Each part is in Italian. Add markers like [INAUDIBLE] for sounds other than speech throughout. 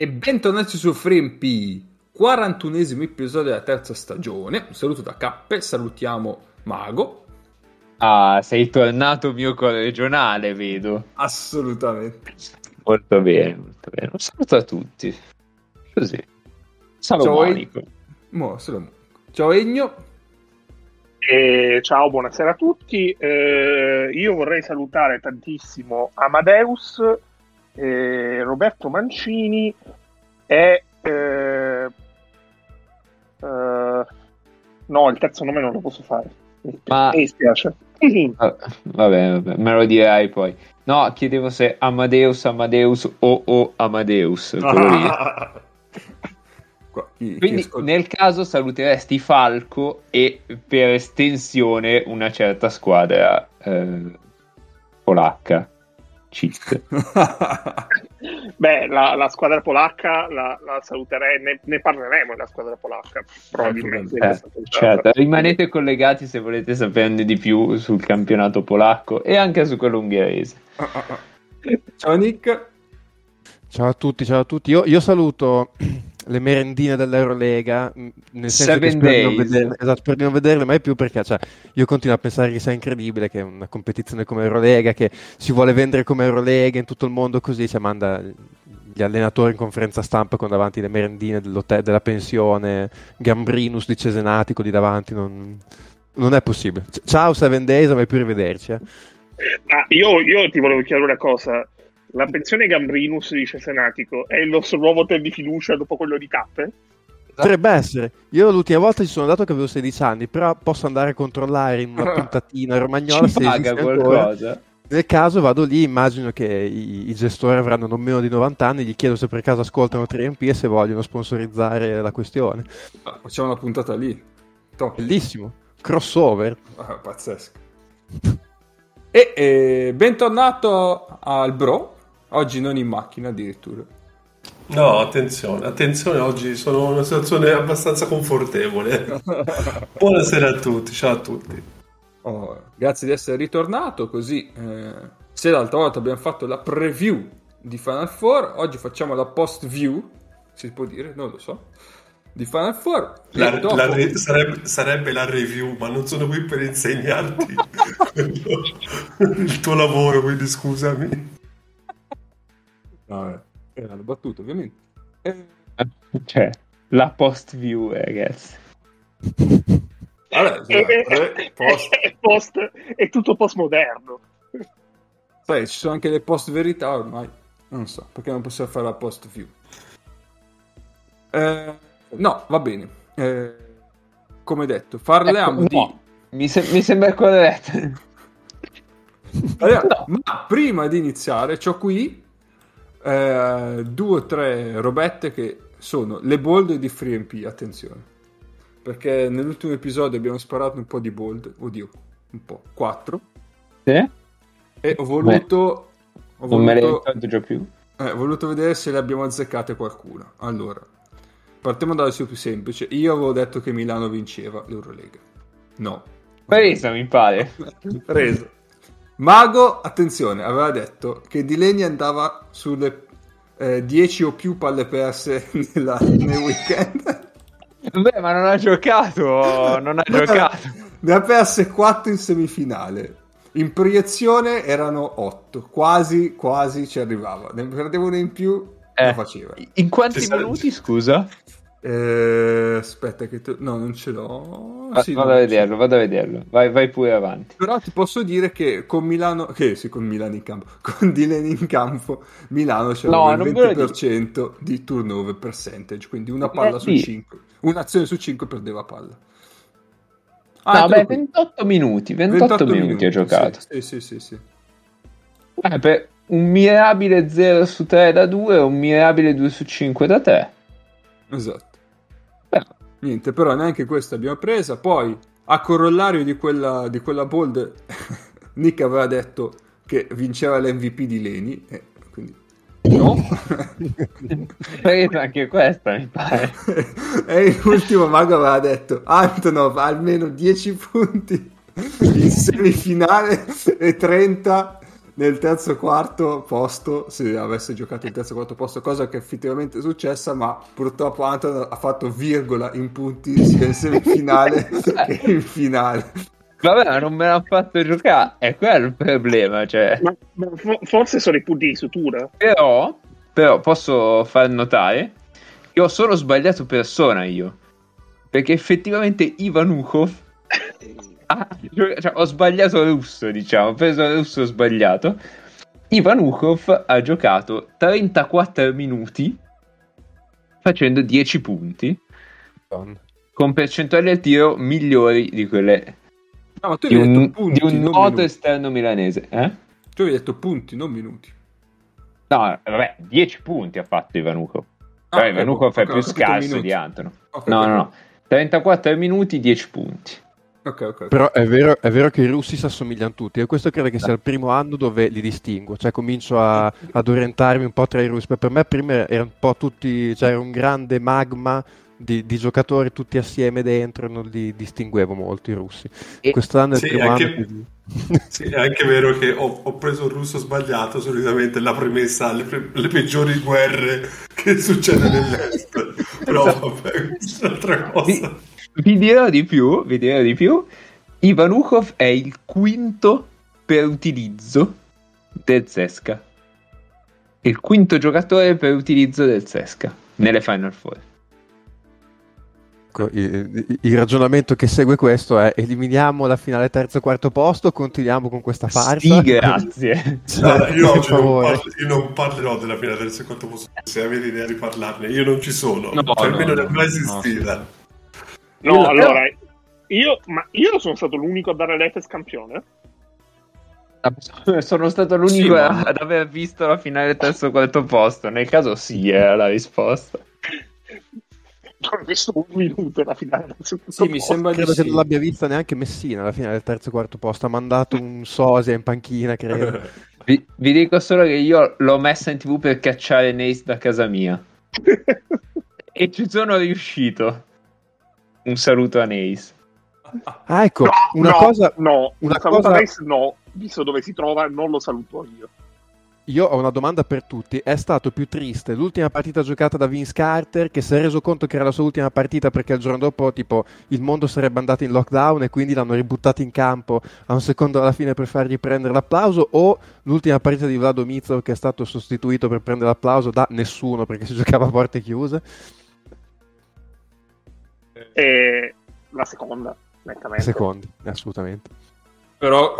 E bentornati su FreeMP, 41esimo episodio della terza stagione. Un saluto da Cappe, salutiamo Mago. Ah, sei tornato mio corregionale, vedo. Assolutamente. Molto bene, molto bene. Un saluto a tutti. Così. Salomonico. Mo, Ciao Egno. Eh, ciao, buonasera a tutti. Eh, io vorrei salutare tantissimo Amadeus eh, Roberto Mancini e eh, eh, no, il terzo nome non lo posso fare. Ma... Mi dispiace. Ah, vabbè, vabbè, me lo dirai poi. No, chiedevo se Amadeus, Amadeus o o Amadeus. [LAUGHS] Ah. Quindi nel caso saluteresti Falco e per estensione una certa squadra eh, polacca cheat. [LAUGHS] Beh, la, la, squadra polacca la, la saluterei, ne, ne, parleremo della squadra polacca, probabilmente. Eh, certo, rimanete collegati se volete saperne di più sul campionato polacco e anche su quello ungherese. Ciao Nick. Ciao a tutti, ciao a tutti. Io, io saluto le merendine dell'Eurolega, nel senso Seven che spero di, non vederle, esatto, spero di non vederle mai più perché cioè, io continuo a pensare che sia incredibile che una competizione come Eurolega, che si vuole vendere come Eurolega in tutto il mondo così, cioè, manda gli allenatori in conferenza stampa con davanti le merendine della pensione, Gambrinus di Cesenatico di davanti, non, non è possibile. Ciao Seven Days, mai più rivederci. Eh. Ah, io, io ti volevo chiedere una cosa la pensione Gambrinus, dice Senatico, è il nostro nuovo hotel di fiducia dopo quello di Cappe? Potrebbe essere. Io l'ultima volta ci sono andato che avevo 16 anni, però posso andare a controllare in una [LAUGHS] puntatina romagnola se paga qualcosa. Nel caso vado lì, immagino che i, i, gestori avranno non meno di 90 anni, gli chiedo se per caso ascoltano 3MP e se vogliono sponsorizzare la questione. Ah, facciamo una puntata lì. Top. Bellissimo. Crossover. Ah, pazzesco. e eh, bentornato al Bro, Oggi non in macchina addirittura. No, attenzione, attenzione, oggi sono in una situazione abbastanza confortevole. [LAUGHS] Buonasera a tutti, ciao a tutti. Oh, grazie di essere ritornato, così eh, se l'altra volta abbiamo fatto la preview di Final Four, oggi facciamo la post view, si può dire, non lo so, di Final Four. La, dopo... la re, sarebbe, sarebbe, la review, ma non sono qui per insegnarti [LAUGHS] [LAUGHS] il tuo lavoro, quindi scusami. Eh, era la battuta, ovviamente. Eh... Cioè, la post view, eh, ragazzi. Vabbè, è, post... [LAUGHS] È, post... è tutto postmoderno. Sai, ci sono anche le post verità ormai. Non so, perché non possiamo fare la post view. Eh, no, va bene. Eh, come detto, parliamo ecco, di... No. Mi, se- mi, sembra corretto. Allora, [LAUGHS] no. Ma prima di iniziare, ho qui eh, due o tre robette che sono le bold di FreeMP, attenzione. Perché nell'ultimo episodio abbiamo sparato un po' di bold, oddio, un po', quattro. Sì? E ho voluto... Ho non voluto, me le ricordo già più. Eh, ho voluto vedere se le abbiamo azzeccate qualcuna. Allora, partiamo dal più semplice. Io avevo detto che Milano vinceva l'Eurolega. No. Presa, mi pare. [LAUGHS] Presa. Mago, attenzione, aveva detto che Dileni andava sulle eh, 10 o più palle perse [LAUGHS] nella, nel weekend. Beh, ma non ha giocato, [LAUGHS] non ha giocato. Ne ha perse 4 in semifinale. In proiezione erano 8, quasi, quasi ci arrivava. Ne perdeva uno in più, eh, lo faceva. In quanti minuti, scusa? Eh, aspetta, che tu... no, non ce l'ho. Va, sì, vado a vederlo, vado a vederlo. Vai, vai, pure avanti. Però ti posso dire che con Milano, che sì, con Milano in campo, [LAUGHS] con Dylan in campo, Milano c'è no, il 20% di turnover percentage, quindi una palla eh, su sì. 5, un'azione su 5 perdeva palla. Ah, no, beh, 28 minuti, 28, 28 minuti, minuti ha giocato. Sì, sì, sì, sì. Eh, per un mirabile 0 su 3 da 2 e un mirabile 2 su 5 da 3. Esatto. Niente, però neanche questa abbiamo presa. Poi, a corollario di quella, di quella bold, [LAUGHS] Nick aveva detto che vinceva l'MVP di Leni, eh, quindi no. [LAUGHS] presa anche questa, mi pare. [LAUGHS] e l'ultimo mago aveva detto Antonov almeno 10 punti in semifinale e 30 nel terzo quarto posto se avesse giocato il terzo quarto posto, cosa che effettivamente è successa, ma purtroppo Anton ha fatto virgola in punti sia in semifinale [LAUGHS] che in finale. Vabbè, non me l'ha fatto giocare, è quello il problema. Cioè. Ma, ma forse sono i punti di sutura. Però, però posso far notare che ho solo sbagliato persona io. Perché effettivamente Ivanukov ah, cioè, ho sbagliato russo, diciamo, ho preso il russo sbagliato. Ivanukov ha giocato 34 minuti facendo 10 punti con percentuali al tiro migliori di quelle no, di, un, punti, di un noto esterno milanese. Eh? Tu hai detto punti, non minuti. No, vabbè, 10 punti ha fatto Ivanukov. Ah, cioè, Ivanukov è più scarso di Antono. Okay, no, no, no. 34 minuti, 10 punti. Okay, okay. Però è vero, è vero, che i russi si assomigliano tutti e questo credo che sia il primo anno dove li distingo, cioè comincio a, ad orientarmi un po' tra i russi, per me prima erano un po' tutti, cioè era un grande magma di, di, giocatori tutti assieme dentro, non li distinguevo molto i russi. E... Quest'anno è il primo anche... anno. [LAUGHS] sì, è anche vero che ho, ho, preso il russo sbagliato, solitamente la premessa alle pre- le peggiori guerre [LAUGHS] che succedono nell'est, però vabbè, è un'altra cosa. Vi dirò di più, vi dirò di più. Ivanukov è il quinto per utilizzo del Zesca. Il quinto giocatore per utilizzo del Zesca nelle Final Four. Il, il, ragionamento che segue questo è eliminiamo la finale terzo e quarto posto, continuiamo con questa farsa. Sì, grazie. [LAUGHS] cioè, io, oggi non parlo, io, non parlerò della finale terzo e quarto posto, se avete idea di parlarne, io non ci sono, no, cioè, almeno no, non è mai esistita. No, io, allora, io, ma io sono stato l'unico a dare l'Efes campione. Ah, [LAUGHS] sono stato l'unico sì, ma... ad aver visto la finale terzo e quarto posto. Nel caso, sì, è la risposta. non ho visto un minuto la finale del terzo sì, mi sembra credo che non l'abbia vista neanche Messina la finale del terzo e quarto posto ha mandato un sosia in panchina credo [LAUGHS] vi, vi, dico solo che io l'ho messa in tv per cacciare Nace da casa mia [LAUGHS] e ci sono riuscito un saluto a Nace ah ecco no, una no, cosa no una cosa... Nace no visto dove si trova non lo saluto io io ho una domanda per tutti. È stato più triste l'ultima partita giocata da Vince Carter che si è reso conto che era la sua ultima partita perché il giorno dopo tipo il mondo sarebbe andato in lockdown e quindi l'hanno ributtato in campo a un secondo alla fine per fargli prendere l'applauso o l'ultima partita di Vlado Mizov che è stato sostituito per prendere l'applauso da nessuno perché si giocava a porte chiuse? E la seconda, nettamente. Seconda, assolutamente. Però,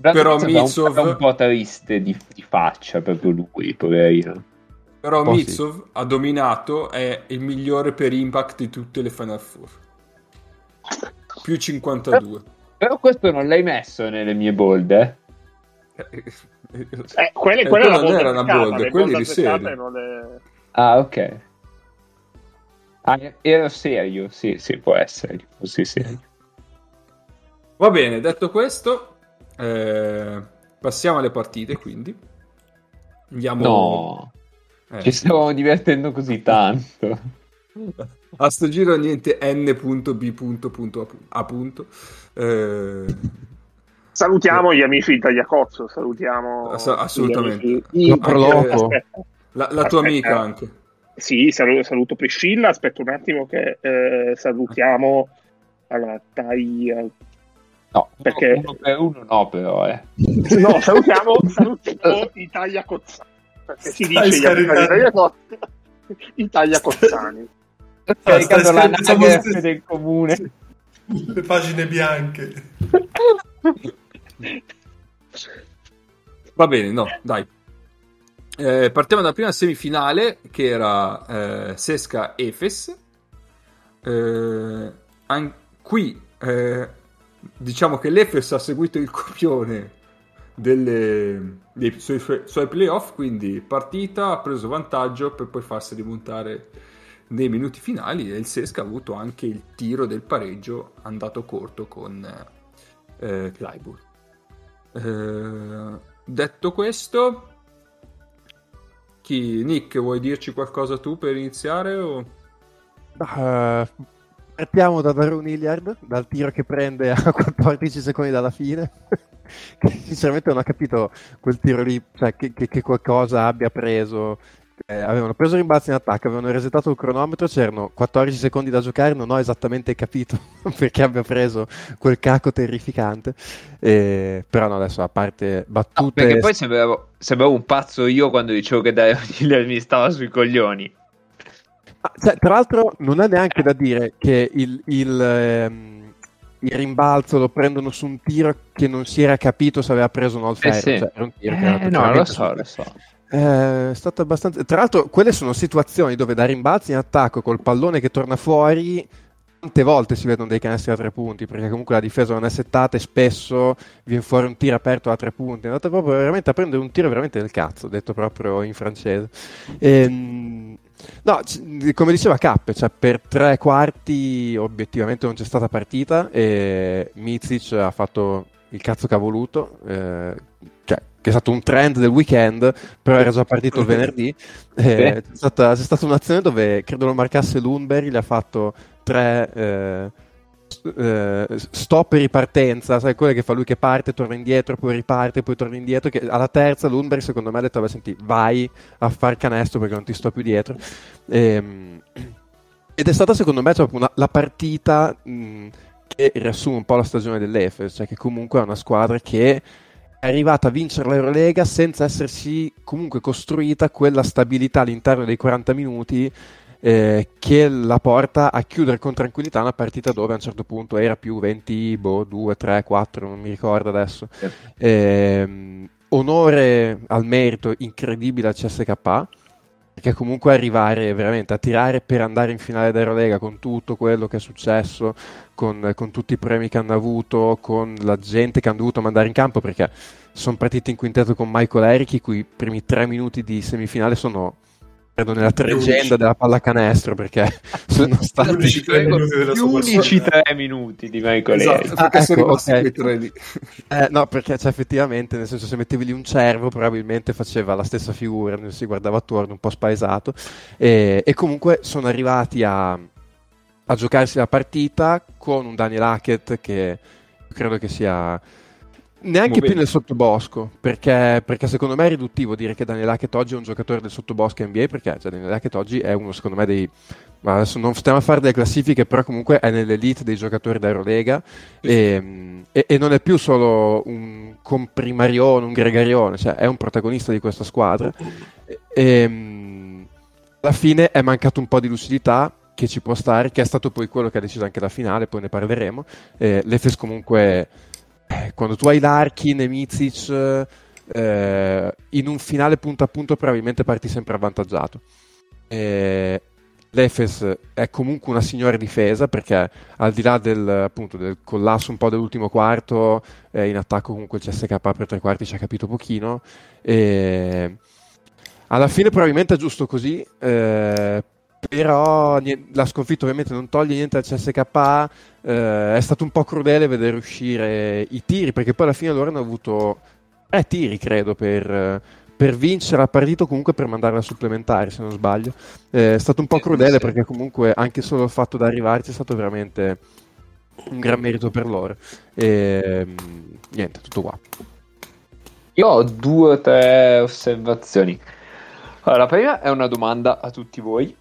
però Mitsov... È un, po' triste di, di, faccia proprio lui, poverino. Però oh, Mitsov sì. ha dominato, è il migliore per impact di tutte le Final Four. Più 52. Però questo non l'hai messo nelle mie bold, eh? eh quelle, quelle non era una bold, quelli di serie. Le... Ah, ok. Ah, ero serio, sì, sì, può essere. Sì, sì. Va bene, detto questo, eh, passiamo alle partite quindi. Andiamo... No, eh. ci stiamo divertendo così tanto. A sto giro niente n.b.a. Eh... Salutiamo gli amici di Tagliacozzo, salutiamo... assolutamente. Anche, la, la tua amica anche. Sì, saluto, saluto Priscilla, aspetta un attimo che eh, salutiamo alla Taglia No, perché... uno per uno no, però, eh. No, salutiamo, salutiamo [LAUGHS] Italia Cozzani. Perché si Stai dice Italia Cozzani. Italia Cozzani. Caricando l'anagrafe del comune. Le pagine bianche. Va bene, no, dai. Eh, partiamo dalla prima semifinale che era eh, Sesca Efes. Eh, an- qui eh, diciamo che l'Efes ha seguito il copione delle, dei suoi, suoi playoff, quindi partita, ha preso vantaggio per poi farsi rimontare nei minuti finali e il Sesca ha avuto anche il tiro del pareggio andato corto con eh, Clyburn. Eh, detto questo, chi, Nick, vuoi dirci qualcosa tu per iniziare? O... Uh, partiamo da Daron Hilliard, dal tiro che prende a [LAUGHS] 14 secondi dalla fine. [LAUGHS] sinceramente non ho capito quel tiro lì, cioè che, che, che qualcosa abbia preso. Eh, avevano preso rimbalzi in attacco, avevano resettato il cronometro, c'erano 14 secondi da giocare, non ho esattamente capito [LAUGHS] perché abbia preso quel cacco terrificante. Eh, però no, adesso a parte battute... No, perché poi sembravo, sembravo, un pazzo io quando dicevo che Dario [LAUGHS] mi stava sui coglioni. Ah, cioè, tra l'altro non è neanche da dire che il... il ehm il rimbalzo lo prendono su un tiro che non si era capito se aveva preso un all eh sì. cioè, era un tiro eh, no, lo so, lo so. Eh, è stato abbastanza... Tra l'altro, quelle sono situazioni dove da rimbalzi in attacco col pallone che torna fuori, tante volte si vedono dei canestri a tre punti, perché comunque la difesa non è settata e spesso viene fuori un tiro aperto a tre punti. È andato proprio veramente a prendere un tiro veramente del cazzo, detto proprio in francese. Ehm No, come diceva Cappe, cioè per tre quarti obiettivamente non c'è stata partita e Mizic ha fatto il cazzo che ha voluto, eh, cioè, che è stato un trend del weekend, però era già partito il [LAUGHS] venerdì. Eh, c'è, stata, c'è, stata, un'azione dove credo lo marcasse Lundberg, gli ha fatto tre... Eh, eh, stop e ripartenza, sai, quelle che fa lui che parte, torna indietro, poi riparte, poi torna indietro. Che alla terza Lundberg secondo me ha detto: senti, vai a far canestro perché non ti sto più dietro. E, ehm, ed è stata secondo me una, la partita mh, che riassume un po' la stagione dell'Efes, cioè che comunque è una squadra che è arrivata a vincere l'Eurolega senza essersi comunque costruita quella stabilità all'interno dei 40 minuti eh, che la porta a chiudere con tranquillità una partita dove a un certo punto era più 20, boh, 2, 3, 4, non mi ricordo adesso. Eh, onore al merito incredibile al CSK perché comunque arrivare veramente a tirare per andare in finale d'Eurolega con tutto quello che è successo, con, con, tutti i premi che hanno avuto, con la gente che hanno dovuto mandare in campo, perché sono partiti in quintetto con Michael Eric, i cui primi tre minuti di semifinale sono credo nella leggenda della pallacanestro perché [LAUGHS] sono stati gli unici tre minuti, della unici tre minuti di Michael esatto, ah, ecco, okay. [LAUGHS] eh, no perché cioè, effettivamente nel senso se mettevi lì un cervo probabilmente faceva la stessa figura si guardava attorno un po' spaesato. E, e comunque sono arrivati a, a giocarsi la partita con un Daniel Hackett che credo che sia Neanche più nel sottobosco, perché, perché, secondo me è riduttivo dire che Daniel Hackett oggi è un giocatore del sottobosco NBA, perché cioè, Daniel Hackett oggi è uno, secondo me, dei... Ma adesso non stiamo a fare delle classifiche, però comunque è nell'elite dei giocatori d'Eurolega e, e, e non è più solo un comprimarione, un gregarione, cioè è un protagonista di questa squadra. E, e, alla fine è mancato un po' di lucidità, che ci può stare, che è stato poi quello che ha deciso anche la finale, poi ne parleremo. Eh, L'Efes comunque quando tu hai Larkin e Mizic eh, in un finale punto a punto probabilmente parti sempre avvantaggiato. Eh, L'Efes è comunque una signora difesa perché al di là del, appunto, del collasso un po' dell'ultimo quarto, eh, in attacco comunque il CSK per tre quarti ci ha capito pochino. Alla fine probabilmente è giusto così, eh, però la sconfitta ovviamente non toglie niente al CSK eh, è stato un po' crudele vedere uscire i tiri perché poi alla fine loro hanno avuto tre tiri credo per, per vincere la partita o comunque per mandarla a supplementare se non sbaglio. Eh, è stato un po' crudele perché comunque anche solo il fatto di arrivarci è stato veramente un gran merito per loro. E niente tutto qua. Io ho due o tre osservazioni. Allora, la prima è una domanda a tutti voi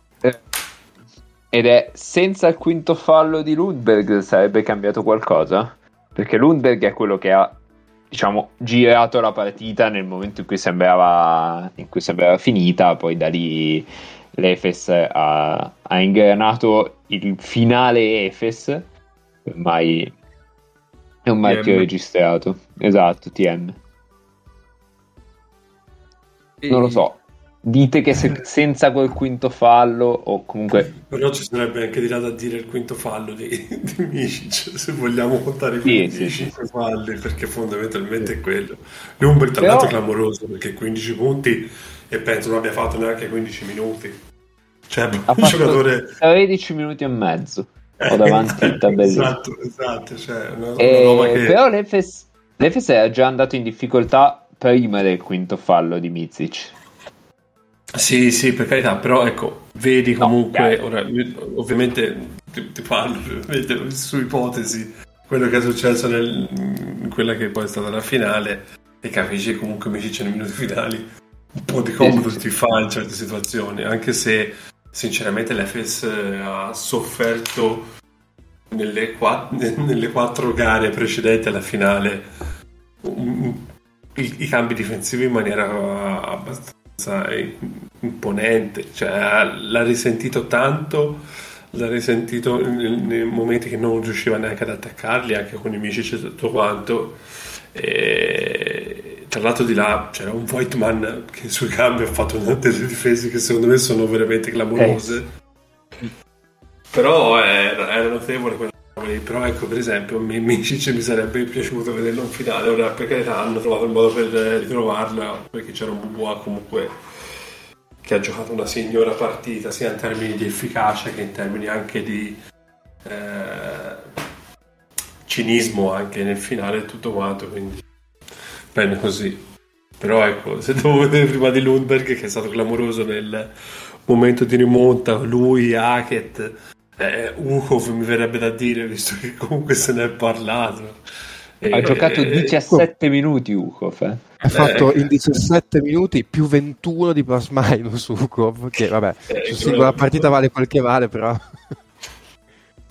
ed è senza il quinto fallo di Lundberg sarebbe cambiato qualcosa? Perché Lundberg è quello che ha diciamo girato la partita nel momento in cui sembrava, in cui sembrava finita, poi da lì l'Efes ha, ha ingranato il finale Efes, ormai è un marchio TM. registrato. Esatto, TM. Non lo so, Dite che se, senza quel quinto fallo, o comunque. Però ci sarebbe anche di là da dire il quinto fallo di, di Micic, se vogliamo contare i 15 sì, sì, falli, perché fondamentalmente è quello. Lumber, tra l'altro, è clamoroso perché 15 punti e penso non abbia fatto neanche 15 minuti. Cioè, ha un giocatore. 13 minuti e mezzo. Ho davanti il tabellino. esatto, esatto. Cioè, una, e... una che... Però l'Efes, l'Efes è già andato in difficoltà prima del quinto fallo di Mizic sì, sì, per carità, però ecco, vedi comunque, no, ora, ovviamente ti, ti parlo su ipotesi quello che è successo nel, in quella che poi è stata la finale e capisci comunque Micic nei minuti finali. Un po' di comodo ti fa in certe situazioni anche se sinceramente l'FS ha sofferto nelle, quatt- [LAUGHS] nelle quattro gare precedenti alla finale i, i cambi difensivi in maniera abbastanza imponente cioè l'ha risentito tanto l'ha risentito nei momenti che non riusciva neanche ad attaccarli, anche con i Micic e tutto quanto. E tra l'altro di là c'era un Voigtman che sui cambi ha fatto delle difese che secondo me sono veramente clamorose. Eh. Però era, era notevole quella però ecco per esempio a me Micic mi sarebbe piaciuto vederlo in finale ora per carità hanno trovato il modo per ritrovarla perché c'era un Bubois comunque che ha giocato una signora partita sia in termini di efficacia che in termini anche di eh, cinismo anche nel finale e tutto quanto quindi bene così. Però ecco [LAUGHS] se devo vedere prima di Lundberg che è stato clamoroso nel momento di rimonta lui, Hackett eh, Ukov [LAUGHS] mi verrebbe da dire visto che comunque se ne è parlato. Ha e, giocato 17 e, minuti Ukov eh. ha fatto in 17 minuti più 21 di plus minus Ukov che vabbè eh, su singola partita vale quel che vale però.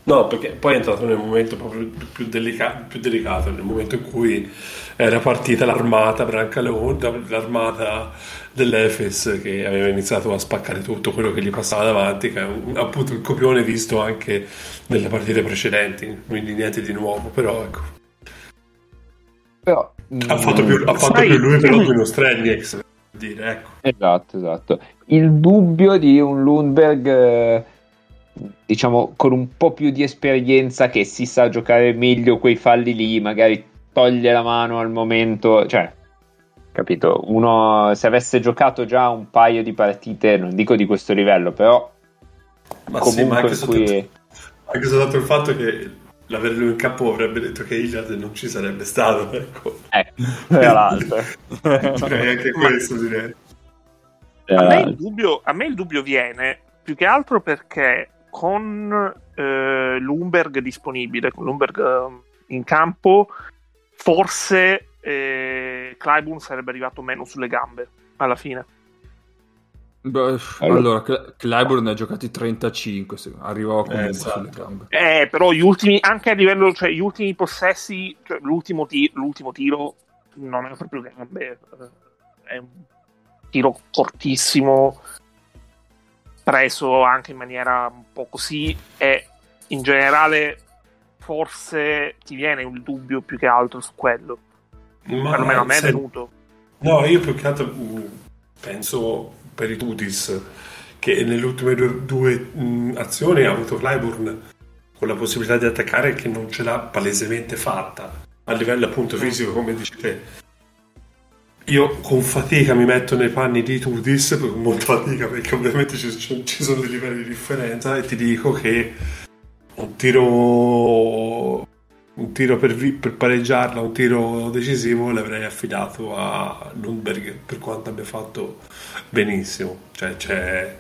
No perché poi è entrato nel momento proprio più, delica- più delicato nel momento in cui era partita l'armata Brancaleone l'armata dell'Efes che aveva iniziato a spaccare tutto quello che gli passava davanti che è un, appunto il copione visto anche nelle partite precedenti quindi niente di nuovo però ecco. Però, ha fatto più, ha fatto più lui però di uno Strelnieks dire, ecco. esatto esatto. Il dubbio di un Lundberg eh, diciamo con un po' più di esperienza che si sa giocare meglio quei falli lì magari toglie la mano al momento cioè capito uno se avesse giocato già un paio di partite non dico di questo livello però ma comunque sì, ma anche, cui... sotto, anche soltanto il fatto che l'averlo in capo avrebbe detto che Iliad non ci sarebbe stato. Ecco. Eh, tra l'altro. [LAUGHS] anche questo, direi. A me, il dubbio, a me il dubbio viene più che altro perché con eh, Lumberg disponibile, con Lumberg eh, in campo, forse eh, Clyburn sarebbe arrivato meno sulle gambe alla fine. Beh, allora, Clyburn ne ha giocati 35, arrivò comunque eh, esatto. sulle gambe. Eh, però gli ultimi, anche a livello, cioè gli ultimi possessi, cioè l'ultimo, ti- l'ultimo tiro non è proprio gambe, è un tiro cortissimo, preso anche in maniera un po' così, e in generale forse ti viene un dubbio più che altro su quello. Ma Perlomeno a me se... è venuto. No, io più che altro mm, penso per i Tutis che nelle ultime due, due mh, azioni ha avuto Clyburn con la possibilità di attaccare che non ce l'ha palesemente fatta a livello appunto fisico come dici te io con fatica mi metto nei panni di Tutis con molta fatica perché ovviamente ci, ci sono dei livelli di differenza e ti dico che un tiro un tiro per, per, pareggiarla, un tiro decisivo, l'avrei affidato a Lundberg per quanto abbia fatto benissimo. Cioè, c'è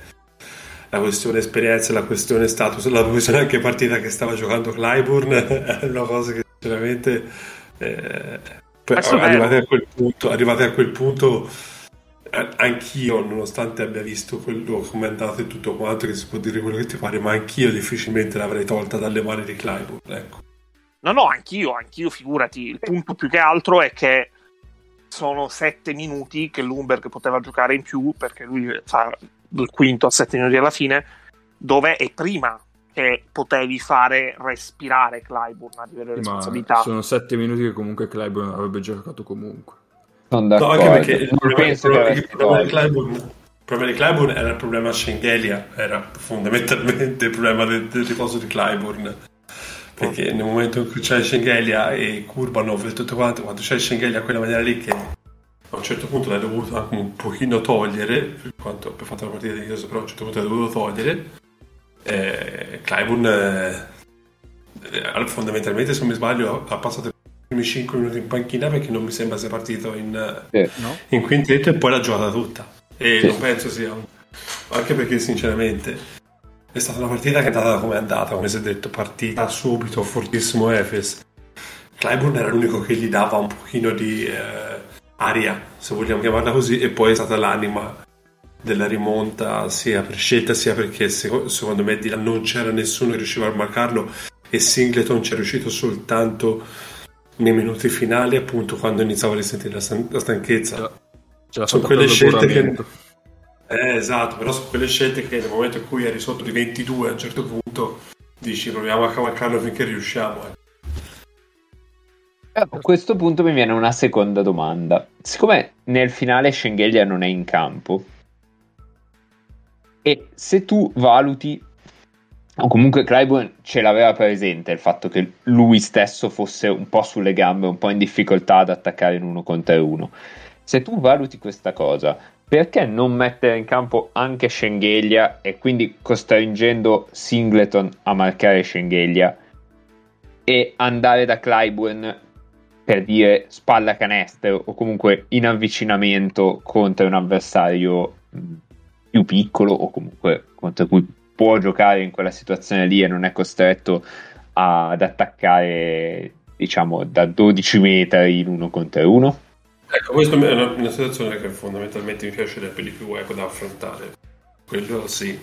la questione esperienza, la questione status, la questione anche partita che stava giocando Clyburn [LAUGHS] è una cosa che sinceramente eh, arrivati, a quel punto, arrivati a quel punto anch'io nonostante abbia visto quello come è andato e tutto quanto che si può dire quello che ti pare ma anch'io difficilmente l'avrei tolta dalle mani di Clyburn ecco No, no, anch'io, anch'io, figurati. Il punto più che altro è che sono sette minuti che Lumberg poteva giocare in più, perché lui fa il quinto a sette minuti alla fine, dove è prima che potevi fare respirare Clyburn a livello di responsabilità. Sono sette minuti che comunque Clyburn avrebbe giocato comunque. D'accordo. No, anche perché il problema, il problema, il problema di Clyburn il problema di Clyburn era il problema Schengelia, era fondamentalmente [LAUGHS] il problema del, del riposo di Clyburn perché nel momento in cui c'è Schengelia e Kurbanov e tutto quanto, quando c'è Schengelia a quella maniera lì che a un certo punto l'hai dovuto anche un pochino togliere, per quanto abbia fatto la partita di Ioso, però a un certo punto l'hai dovuto togliere, eh, Clyburn eh, fondamentalmente se non mi sbaglio ha passato i primi 5 minuti in panchina perché non mi sembra sia partito in, eh, no? in quintetto e poi l'ha giocata tutta e sì. non penso sia un... anche perché sinceramente è stata una partita che è andata come è andata, come si è detto, partita subito, fortissimo Efes. Clyburn era l'unico che gli dava un pochino di eh, aria, se vogliamo chiamarla così, e poi è stata l'anima della rimonta sia per scelta sia perché secondo me non c'era nessuno che riusciva a marcarlo e Singleton ci è riuscito soltanto nei minuti finali appunto quando iniziava a risentire la, stan- la stanchezza sono quelle scelte che eh, esatto però sono quelle scelte che nel momento in cui eri sotto di 22 a un certo punto dici proviamo a cavalcarlo finché riusciamo eh. A questo punto mi viene una seconda domanda. Siccome nel finale Schengelia non è in campo, e se tu valuti, o comunque Clyburn ce l'aveva presente il fatto che lui stesso fosse un po' sulle gambe, un po' in difficoltà ad attaccare in uno contro uno. Se tu valuti questa cosa, perché non mettere in campo anche Schengelia e quindi costringendo Singleton a marcare Schengelia? E andare da Clyburn per dire spalla canestro o comunque in avvicinamento contro un avversario più piccolo o comunque contro cui può giocare in quella situazione lì e non è costretto ad attaccare diciamo da 12 metri in uno contro uno ecco questa è una, una situazione che fondamentalmente mi piacerebbe di più ecco, da affrontare. Quello sì.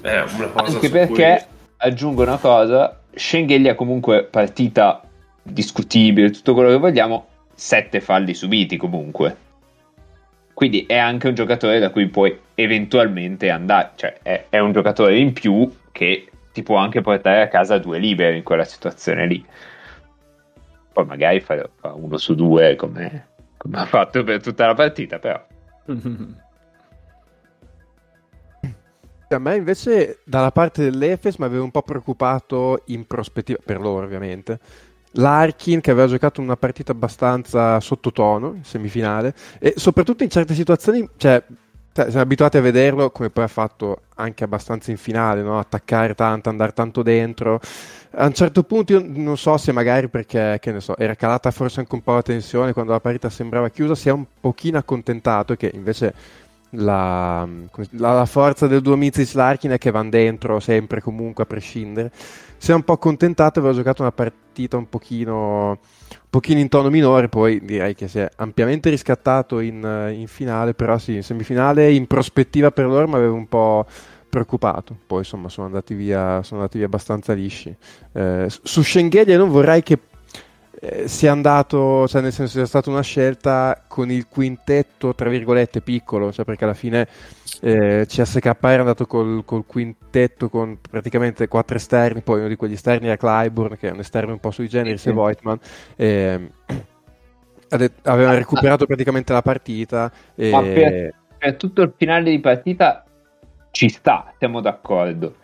È una cosa anche perché cui... aggiungo una cosa Schengelia comunque partita discutibile tutto quello che vogliamo sette falli subiti comunque. Quindi è anche un giocatore da cui puoi eventualmente andare, cioè è, è un giocatore in più che ti può anche portare a casa due liberi in quella situazione lì. Poi magari fa, fa uno su due come, come ha fatto per tutta la partita, però. [LAUGHS] A me invece dalla parte dell'Efes mi aveva un po' preoccupato in prospettiva, per loro ovviamente, Larkin che aveva giocato una partita abbastanza sottotono in semifinale e soprattutto in certe situazioni, cioè, cioè, siamo abituati a vederlo come poi ha fatto anche abbastanza in finale, no? attaccare tanto, andare tanto dentro. A un certo punto io non so se magari perché so, era calata forse anche un po' la tensione quando la partita sembrava chiusa, si è un pochino accontentato che invece la, la, forza del duo Mizic Larkin è che vanno dentro sempre comunque a prescindere si è un po' accontentato, aveva giocato una partita un pochino, un pochino in tono minore, poi direi che si è ampiamente riscattato in, in finale, però sì, in semifinale in prospettiva per loro mi aveva un po' preoccupato, poi insomma sono andati via, sono andati via abbastanza lisci. Eh, su Schengelia non vorrei che eh, sia andato, cioè nel senso sia stata una scelta con il quintetto, tra virgolette, piccolo, cioè perché alla fine eh, CSK era andato col, col, quintetto con praticamente quattro esterni, poi uno di quegli esterni era Clyburn, che è un esterno un po' sui generis, sì. e Voigtman. Eh, avevano recuperato praticamente la partita. E... Ma per, per tutto il finale di partita ci sta, siamo d'accordo.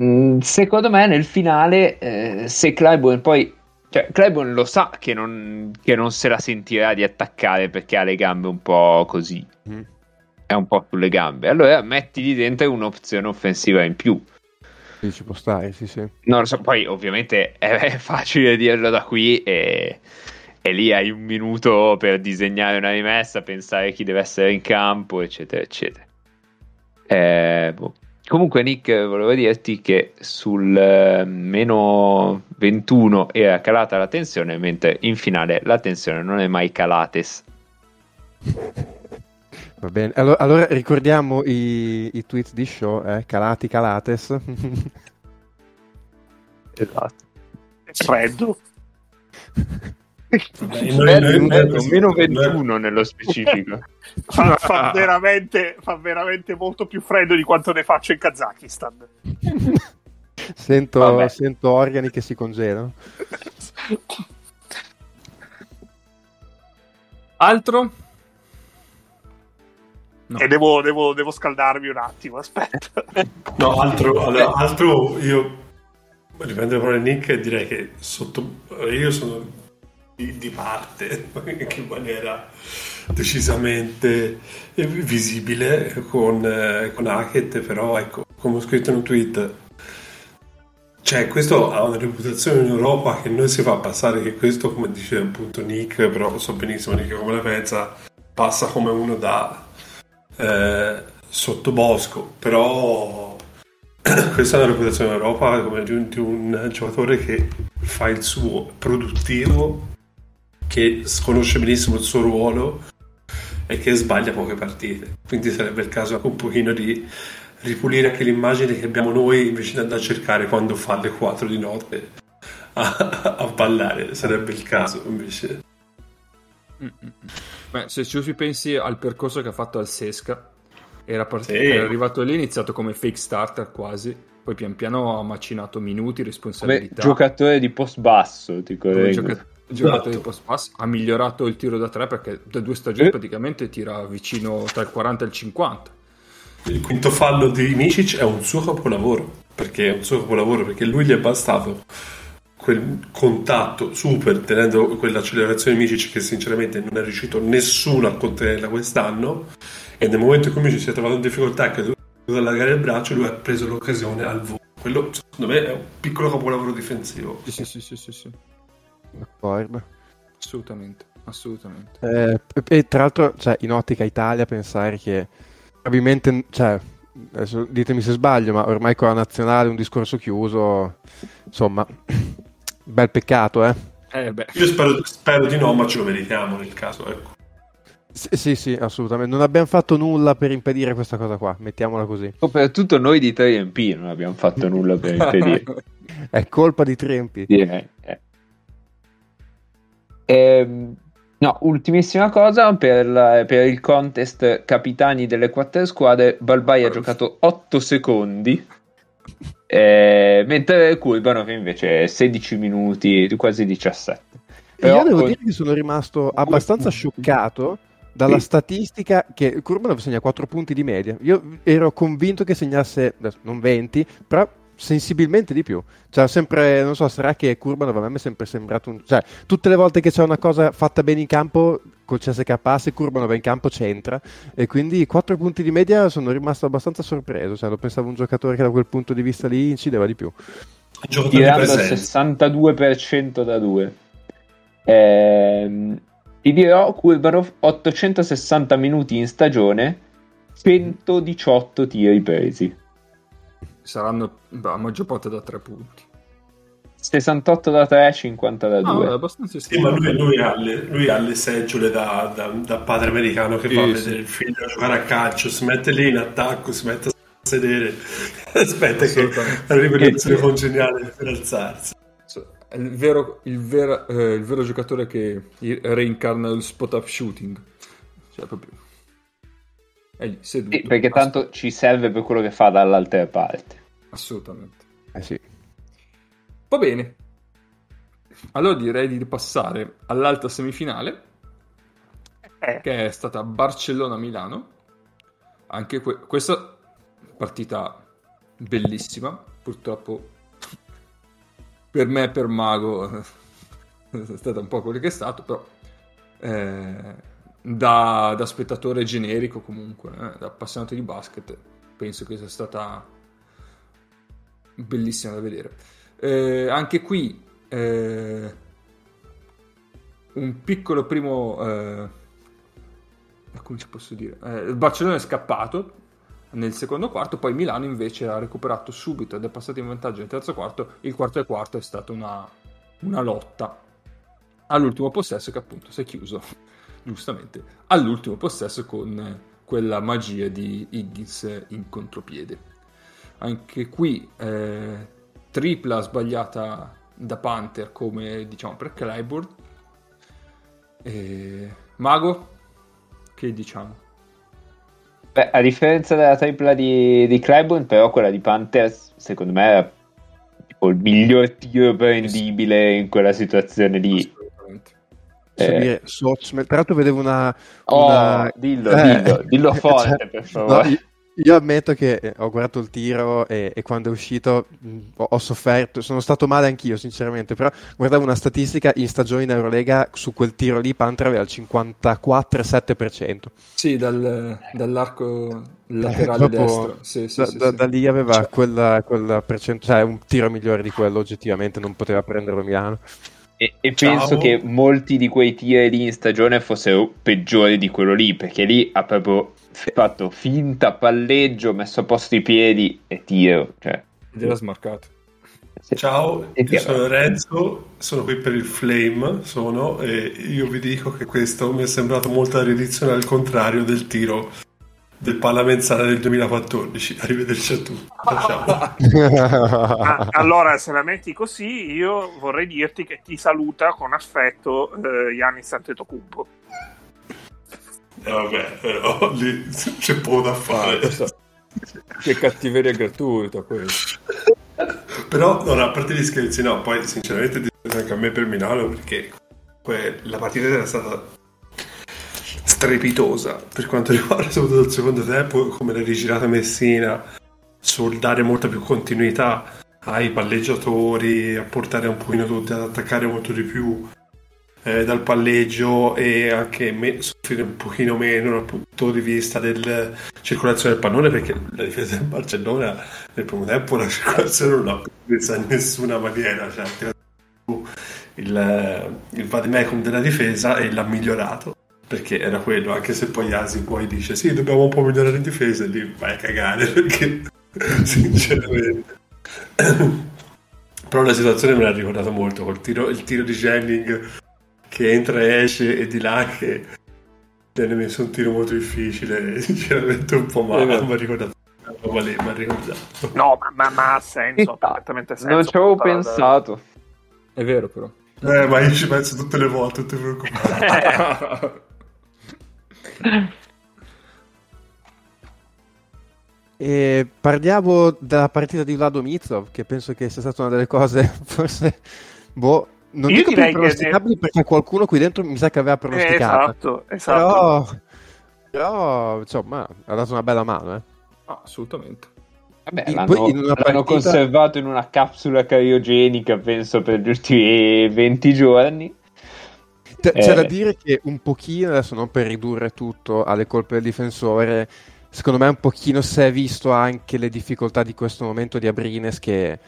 Mm, secondo me nel finale, eh, se Clyburn poi cioè, Clyburn lo sa che non, che non, se la sentirà di attaccare perché ha le gambe un po' così. Mm. È un po' sulle gambe. Allora metti di dentro un'opzione offensiva in più. Sì, ci può stare, sì, sì. Non lo so, poi ovviamente [LAUGHS] è facile dirlo da qui e, e lì hai un minuto per disegnare una rimessa, pensare chi deve essere in campo, eccetera, eccetera. Eh, boh. Comunque, Nick, volevo dirti che sul eh, meno 21 era calata la tensione, mentre in finale la tensione non è mai calates. Va bene, allora, allora ricordiamo i, i, tweet di show, eh? calati calates. esatto. È freddo. [LAUGHS] Vabbè, noi, noi, noi, meno 21 nello specifico. [LAUGHS] fa, fa, [LAUGHS] veramente, fa, veramente, molto più freddo di quanto ne faccio in Kazakistan. Sento, sento organi che si congelano. Altro? No. E devo, devo, devo, scaldarmi un attimo, aspetta. [LAUGHS] No, altro, allora, altro io riprendere proprio Nick e direi che sotto io sono di, parte, [LAUGHS] in maniera decisamente visibile con, eh, con Hackett, però ecco, come ho scritto in un tweet, cioè questo ha una reputazione in Europa che noi si fa passare che questo, come dice appunto Nick, però so benissimo Nick come la pensa, passa come uno da eh, sottobosco, però [CLEARS THROAT] questa è una reputazione in Europa come di un giocatore che fa il suo produttivo, che conosce benissimo il suo ruolo e che sbaglia poche partite. Quindi sarebbe il caso un pochino di ripulire anche l'immagine che abbiamo noi invece di andare a cercare quando fa le 4 di notte a, a ballare. Sarebbe il caso invece. Beh, se ci pensi al percorso che ha fatto al Sesca, era, part- sì. era arrivato lì, iniziato come fake starter quasi, poi pian piano ha macinato minuti, responsabilità. Come giocatore di post basso, ti collego. Gioca- giocatore esatto. di post basso, ha migliorato il tiro da tre perché da due stagioni eh. praticamente tira vicino tra il 40 e il 50. Il quinto fallo di Micic è un suo capolavoro, perché è un suo capolavoro, perché lui gli è bastato quel contatto super tenendo quell'accelerazione Micic che sinceramente non è riuscito nessuno a contenerla quest'anno e nel momento in cui Micic si è trovato in difficoltà e che ha dovuto allargare il braccio lui ha preso l'occasione al volo quello secondo me è un piccolo capolavoro difensivo sì sì sì sì, sì. D'accordo assolutamente assolutamente eh, e tra l'altro cioè, in ottica Italia pensare che probabilmente cioè, adesso ditemi se sbaglio ma ormai con la nazionale un discorso chiuso insomma [CLEARS THROAT] Bel peccato, eh? eh Io spero, spero, di no, ma ce lo meritiamo nel caso, ecco. Sì, sì, sì, assolutamente. Non abbiamo fatto nulla per impedire questa cosa qua, mettiamola così. Soprattutto noi di 3MP non abbiamo fatto nulla per [LAUGHS] impedire. È colpa di 3MP. Yeah, yeah. Ehm, no, ultimissima cosa, per, la, per, il contest capitani delle quattro squadre, Balbai ha giocato 8 secondi eh, mentre Kurbanov invece 16 minuti, quasi 17. Però, io devo con... dire che sono rimasto abbastanza scioccato dalla sì. statistica che Kurbanov segna 4 punti di media. Io ero convinto che segnasse, non 20, però sensibilmente di più. Cioè, sempre, non so, sarà che Kurbanov a me è sempre sembrato un... Cioè, tutte le volte che c'è una cosa fatta bene in campo, col CSK se Kurbanov in campo c'entra, e quindi 4 punti di media sono rimasto abbastanza sorpreso, cioè, lo pensavo un giocatore che da quel punto di vista lì incideva di più. Tirando il 62% da 2. Ehm, ti dirò, Kurbanov 860 minuti in stagione, 118 tiri presi saranno beh, a maggior parte da 3 punti. 68 da 3, 50 da 2. Ah, abbastanza sì, ma lui, lui, ha le, lui, ha le, seggiole da, da, da padre americano che sì, va a vedere sì. il figlio a giocare a calcio, si mette lì in attacco, si mette a sedere, [LAUGHS] aspetta che arrivi un'azione congeniale per alzarsi. È il vero, il, vero, eh, il vero giocatore che reincarna il spot up shooting. Cioè, proprio è seduto. Sì, perché tanto ci serve per quello che fa dall'altra parte. Assolutamente. Eh sì. Va bene. Allora direi di passare all'altra semifinale, eh. che è stata Barcellona-Milano. Anche que- questa partita bellissima, purtroppo per me, per Mago, [LAUGHS] è stata un po' quello che è stato, però eh, da, da spettatore generico comunque, eh, da appassionato di basket, penso che sia stata bellissima da vedere. Eh, anche qui eh, un piccolo primo... Eh, come ci posso dire? Eh, il Barcellona è scappato nel secondo quarto, poi Milano invece ha recuperato subito ed è passato in vantaggio nel terzo quarto. Il quarto e quarto è stata una, una lotta all'ultimo possesso che appunto si è chiuso [LAUGHS] giustamente, all'ultimo possesso con quella magia di Higgins in contropiede. Anche qui eh, tripla sbagliata da Panther come diciamo per Clyburn. E... Mago, che diciamo? Beh, a differenza della tripla di, di Clyburn, però quella di Panther secondo me era tipo il miglior tiro prendibile in quella situazione lì eh. Sochmel. Tra l'altro vedevo una... Oh, una... dillo, eh, dillo, dillo [LAUGHS] forte cioè, per favore. No, io ammetto che eh, ho guardato il tiro e, e quando è uscito mh, ho, sofferto, sono stato male anch'io sinceramente, però guardavo una statistica in stagione in Eurolega su quel tiro lì Pantra aveva il 54,7%. Sì, dal, dall'arco laterale eh, destro. Sì, sì, da, sì, da, da, lì aveva cioè. quella, quella percentuale, cioè un tiro migliore di quello oggettivamente, non poteva prenderlo Milano. E, e penso che molti di quei tiri lì in stagione fossero peggiori di quello lì, perché lì ha proprio fatto finta palleggio, messo a posto i piedi e tiro. Cioè. Gliel'ha smarcato. Ciao, io sono Renzo, sono qui per il Flame, sono, e io vi dico che questo mi è sembrato molto la riedizione al contrario del tiro del Palamenzana del 2014. Arrivederci a tutti. [LAUGHS] ah, allora, se la metti così, io vorrei dirti che ti saluta con affetto eh, Yannis Antetokounmpo. Eh, vabbè, però lì c'è poco da fare. Che cattiveria gratuita questo. Però, no, a parte gli scherzi, no, poi sinceramente anche a me per Milano perché la partita era stata strepitosa. Per quanto riguarda soprattutto il secondo tempo, come l'ha rigirata Messina sul dare molta più continuità ai palleggiatori, a portare un pochino tutti ad attaccare molto di più eh, dal palleggio e anche me- soffrire un pochino meno dal punto di vista della circolazione del pallone perché la difesa del Barcellona nel primo tempo la circolazione non l'ha presa in nessuna maniera cioè il, il vademecum della difesa e l'ha migliorato perché era quello anche se poi Asi poi dice sì dobbiamo un po' migliorare in difesa e lì vai a cagare [LAUGHS] perché sinceramente. Però la situazione me l'ha ricordato molto col tiro, il tiro di Jennings che entra e esce e di là che viene messo un tiro molto difficile [LAUGHS] sinceramente un po' male mi ha ricordato mi ha ricordato. No ma, ma, ha senso perfettamente senso non ci avevo pensato. È vero però. Eh ma io ci penso tutte le volte non ti preoccupare [LAUGHS] E parliamo della partita di Vlado Mizov, che penso che sia stata una delle cose [LAUGHS] forse boh, non Io dico più pronosticabili che... perché qualcuno qui dentro mi sa che aveva pronosticato. esatto, esatto. Però, però insomma, ha dato una bella mano, eh. Ah, assolutamente. Vabbè, l'hanno, l'hanno partita... conservato in una capsula criogenica, penso, per gli ultimi 20 giorni. C'è eh. da dire che un pochino, adesso non per ridurre tutto alle colpe del difensore, secondo me un pochino si è visto anche le difficoltà di questo momento di Abrines che,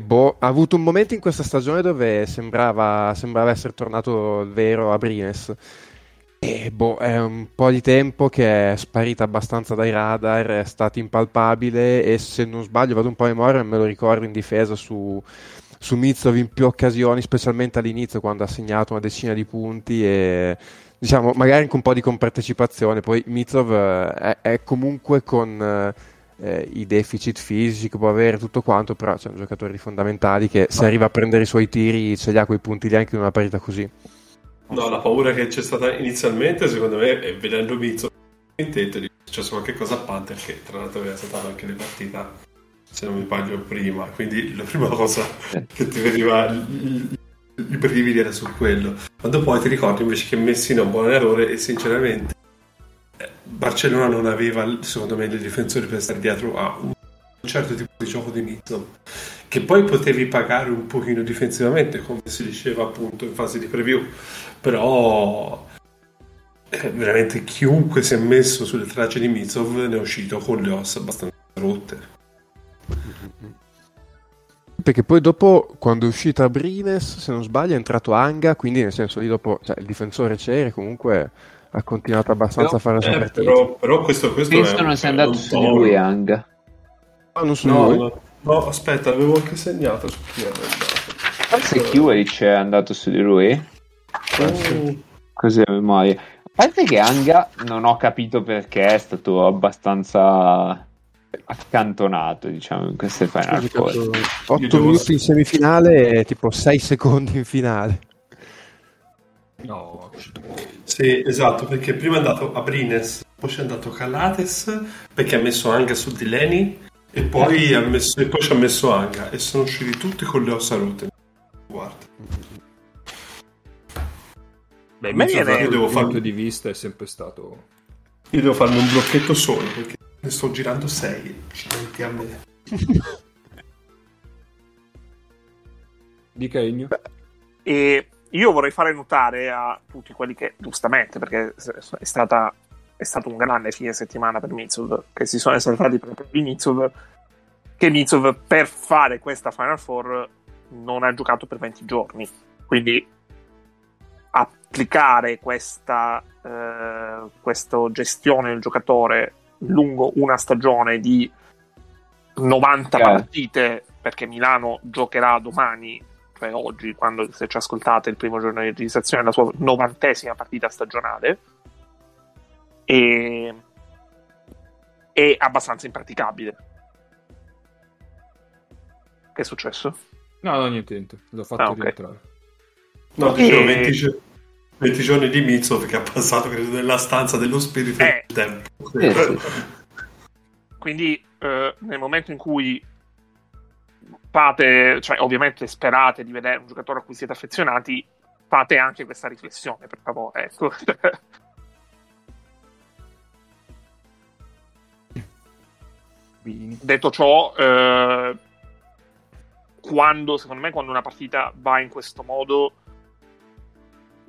boh, ha avuto un momento in questa stagione dove sembrava, sembrava essere tornato il vero Abrines. E boh, è un po' di tempo che è sparita abbastanza dai radar, è stato impalpabile e se non sbaglio vado un po' a memoria, me lo ricordo in difesa su su Mizov in più occasioni, specialmente all'inizio quando ha segnato una decina di punti e diciamo magari anche un po' di compartecipazione. Poi Mizov eh, è, è, comunque con eh, i deficit fisici che può avere tutto quanto, però c'è un giocatore fondamentali che se arriva a prendere i suoi tiri ce li ha quei punti lì anche in una partita così. No, la paura che c'è stata inizialmente, secondo me, è vedendo Mizov in tetto, è successo qualche cosa a Panther che tra l'altro aveva saltato anche le partite se non mi sbaglio prima, quindi la prima [LAUGHS] cosa che ti veniva i brividi era su quello. Quando poi ti ricordi invece che Messina è un buon errore e sinceramente eh, Barcellona non aveva, secondo me, dei difensori per stare dietro a un certo tipo di gioco di Mizzo che poi potevi pagare un pochino difensivamente, come si diceva appunto in fase di preview, però eh, veramente chiunque si è messo sulle tracce di Mizov ne è uscito con le ossa abbastanza rotte. Perché poi dopo, quando è uscita Brines, se non sbaglio, è entrato Anga, quindi nel senso lì dopo, cioè, il difensore c'era comunque ha continuato abbastanza però, a fare la sua eh. Però, però questo, questo Penso è, non sia andato su di lui Anga. Ah, non su no, lui? No, no, aspetta, avevo anche segnato su chi era andato. Forse Kiwich è andato su di lui? Oh. Così a memoria. A parte che Anga non ho capito perché è stato abbastanza accantonato diciamo in queste Final Four. 8 minuti in semifinale e tipo 6 secondi in finale. No sì esatto perché prima è andato a Brines poi è andato Calates perché ha messo Anga su di Leni e poi, ha messo, e poi ci ha messo Anga e sono usciti tutti con le ossa rotte. Guarda. Beh, me viene... io devo fare punto di vista è sempre stato io devo farmi un blocchetto solo perché ne sto girando 6. Accidenti a me. Dica Igno. E io vorrei fare notare a tutti quelli che, giustamente, perché è, stata, è stato un grande fine settimana per Mitsov, che si sono esaltati proprio di Mitsov, che Mitsov per fare questa Final Four non ha giocato per 20 giorni. Quindi applicare questa, eh, questa gestione del giocatore lungo una stagione di 90 yeah. partite perché Milano giocherà domani, cioè oggi, quando se ci ascoltate il primo giorno di registrazione, la sua novantesima partita stagionale. E è abbastanza impraticabile. Che è successo? No, no, niente, niente. L'ho fatto ah, okay. rientrare. No, dicevo e... 20, 20, giorni di Mizzo che ha passato, credo, nella stanza dello spirito eh. del tempo. Eh. Quindi, eh, nel momento in cui fate, cioè ovviamente sperate di vedere un giocatore a cui siete affezionati, fate anche questa riflessione, per favore. Ecco. Detto ciò, eh, quando, secondo me, quando una partita va in questo modo,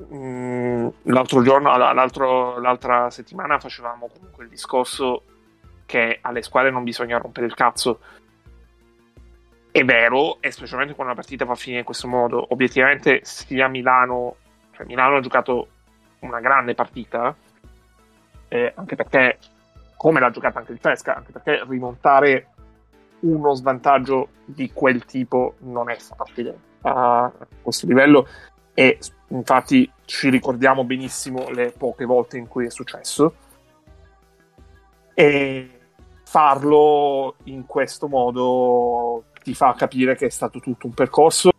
mm, l'altro giorno, l'altra settimana facevamo comunque il discorso che alle squadre non bisogna rompere il cazzo. È vero, e specialmente quando una partita va a finire in questo modo, obiettivamente sia Milano, cioè Milano ha giocato una grande partita, eh, anche perché come l'ha giocata anche il Pesca, anche perché rimontare uno svantaggio di quel tipo non è facile a questo livello e infatti ci ricordiamo benissimo le poche volte in cui è successo e farlo in questo modo ti fa capire che è stato tutto un percorso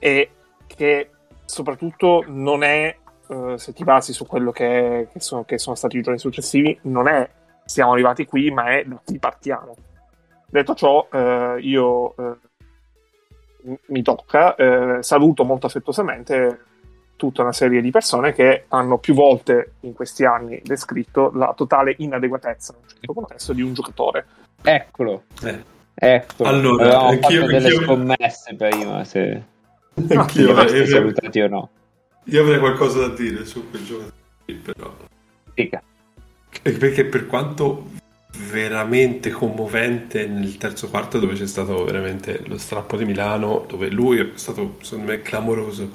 e che soprattutto non è uh, se ti basi su quello che, che, sono, che, sono, stati i giorni successivi, non è siamo arrivati qui, ma è da qui partiamo. Detto ciò, uh, io uh, mi tocca, saluto molto affettuosamente tutta una serie di persone che hanno più volte in questi anni descritto la totale inadeguatezza in un certo contesto di un giocatore. Eccolo. Eh. Eccolo. Allora, Avevamo anch'io, fatto delle scommesse prima se anch'io, eh, salutati o no. Io avrei qualcosa da dire su quel gioco, però. Figa. Perché per quanto veramente commovente nel terzo quarto dove c'è stato veramente lo strappo di Milano dove lui è stato secondo me clamoroso.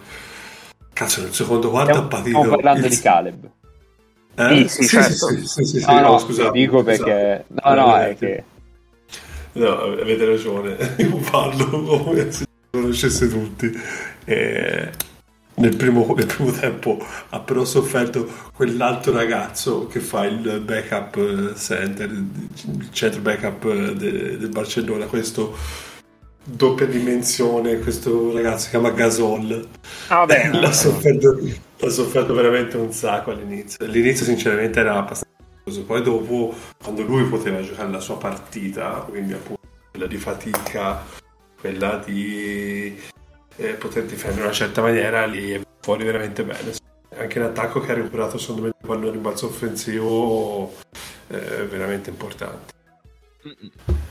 Cazzo nel secondo quarto stiamo, ha patito stiamo parlando il... di Caleb. Eh? sì, sì, sì, certo. sì, sì, sì, no, no, no scusate, dico perché no no è che no avete ragione [LAUGHS] io parlo come se conoscesse tutti. E nel primo, [LAUGHS] nel primo, tempo ha però sofferto quell'altro ragazzo che fa il backup eh, center, il centro backup eh, del de Barcellona, questo doppia dimensione, questo ragazzo si chiama Gasol. Ah, beh, [LAUGHS] l'ha, sofferto, l'ha sofferto veramente un sacco all'inizio. All'inizio sinceramente era abbastanza poi dopo quando lui poteva giocare la sua partita, quindi appunto quella di fatica, quella di eh, poter difendere in una certa maniera lì è fuori veramente bene. Anche l'attacco che ha recuperato secondo me quando rimbalzo offensivo è veramente importante.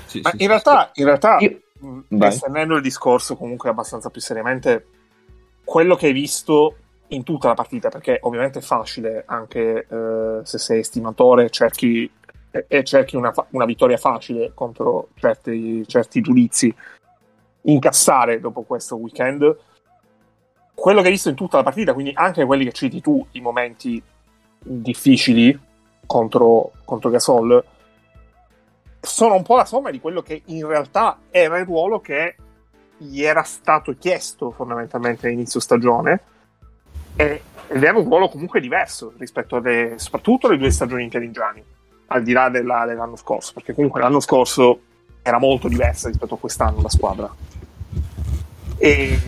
Sì, ma sì, in, realtà, in realtà Io... estendendo il discorso comunque abbastanza più seriamente quello che hai visto in tutta la partita perché ovviamente è facile anche eh, se sei estimatore cerchi e cerchi una, una vittoria facile contro certi, certi giudizi incassare dopo questo weekend. Quello che hai visto in tutta la partita, quindi anche quelli che citi tu, i momenti difficili contro, contro Gasol, sono un po' la somma di quello che in realtà era il ruolo che gli era stato chiesto fondamentalmente all'inizio stagione ed era un ruolo comunque diverso rispetto alle, soprattutto alle due stagioni interigiani al di là della, dell'anno scorso perché comunque l'anno scorso era molto diversa rispetto a quest'anno la squadra e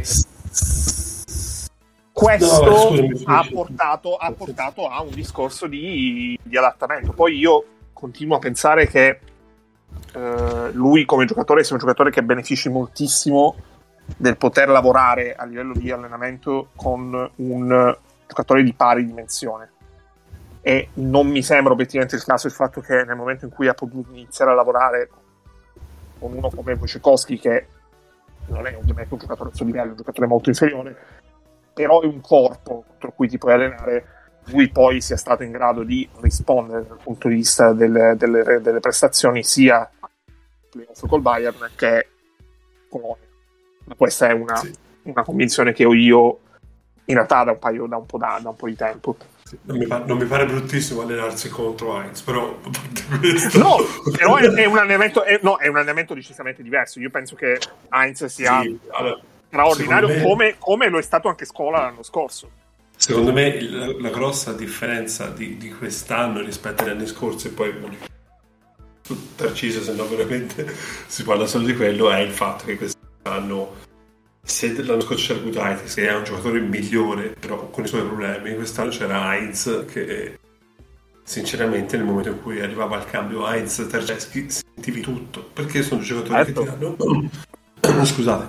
questo no, scusami, ha, portato, ha, portato, a un discorso di, di, adattamento. Poi io continuo a pensare che eh, lui come giocatore sia un giocatore che benefici moltissimo del poter lavorare a livello di allenamento con un giocatore di pari dimensione. E non mi sembra obiettivamente il caso il fatto che nel momento in cui ha potuto iniziare a lavorare con uno come Wojciechowski che non è ovviamente un giocatore al suo livello, è un giocatore molto inferiore, però è un corpo contro cui ti puoi allenare, lui poi sia stato in grado di rispondere dal punto di vista delle, delle, delle prestazioni sia playoff col Bayern che Colonia. Ma questa è una, sì. una, convinzione che ho io in realtà da un, paio, da un, po', da, da un po' di tempo. Non, mi pare, non, mi pare, bruttissimo allenarsi contro Heinz, però. No, però è, è, un allenamento, è, no, è, un allenamento, decisamente diverso. Io penso che Heinz sia sì, allora, straordinario me... come, come, lo è stato anche Scola l'anno scorso. Secondo me la, la grossa differenza di, di, quest'anno rispetto agli anni scorsi, e poi Tarcisio, se no veramente si parla solo di quello, è il fatto che quest'anno se l'anno scorso c'era Gudaitis che è un giocatore migliore però con i suoi problemi quest'anno c'era Heinz che sinceramente nel momento in cui arrivava al cambio Heinz Terceschi sentivi tutto perché sono giocatori certo. che ti danno [CLEARS THROAT] scusate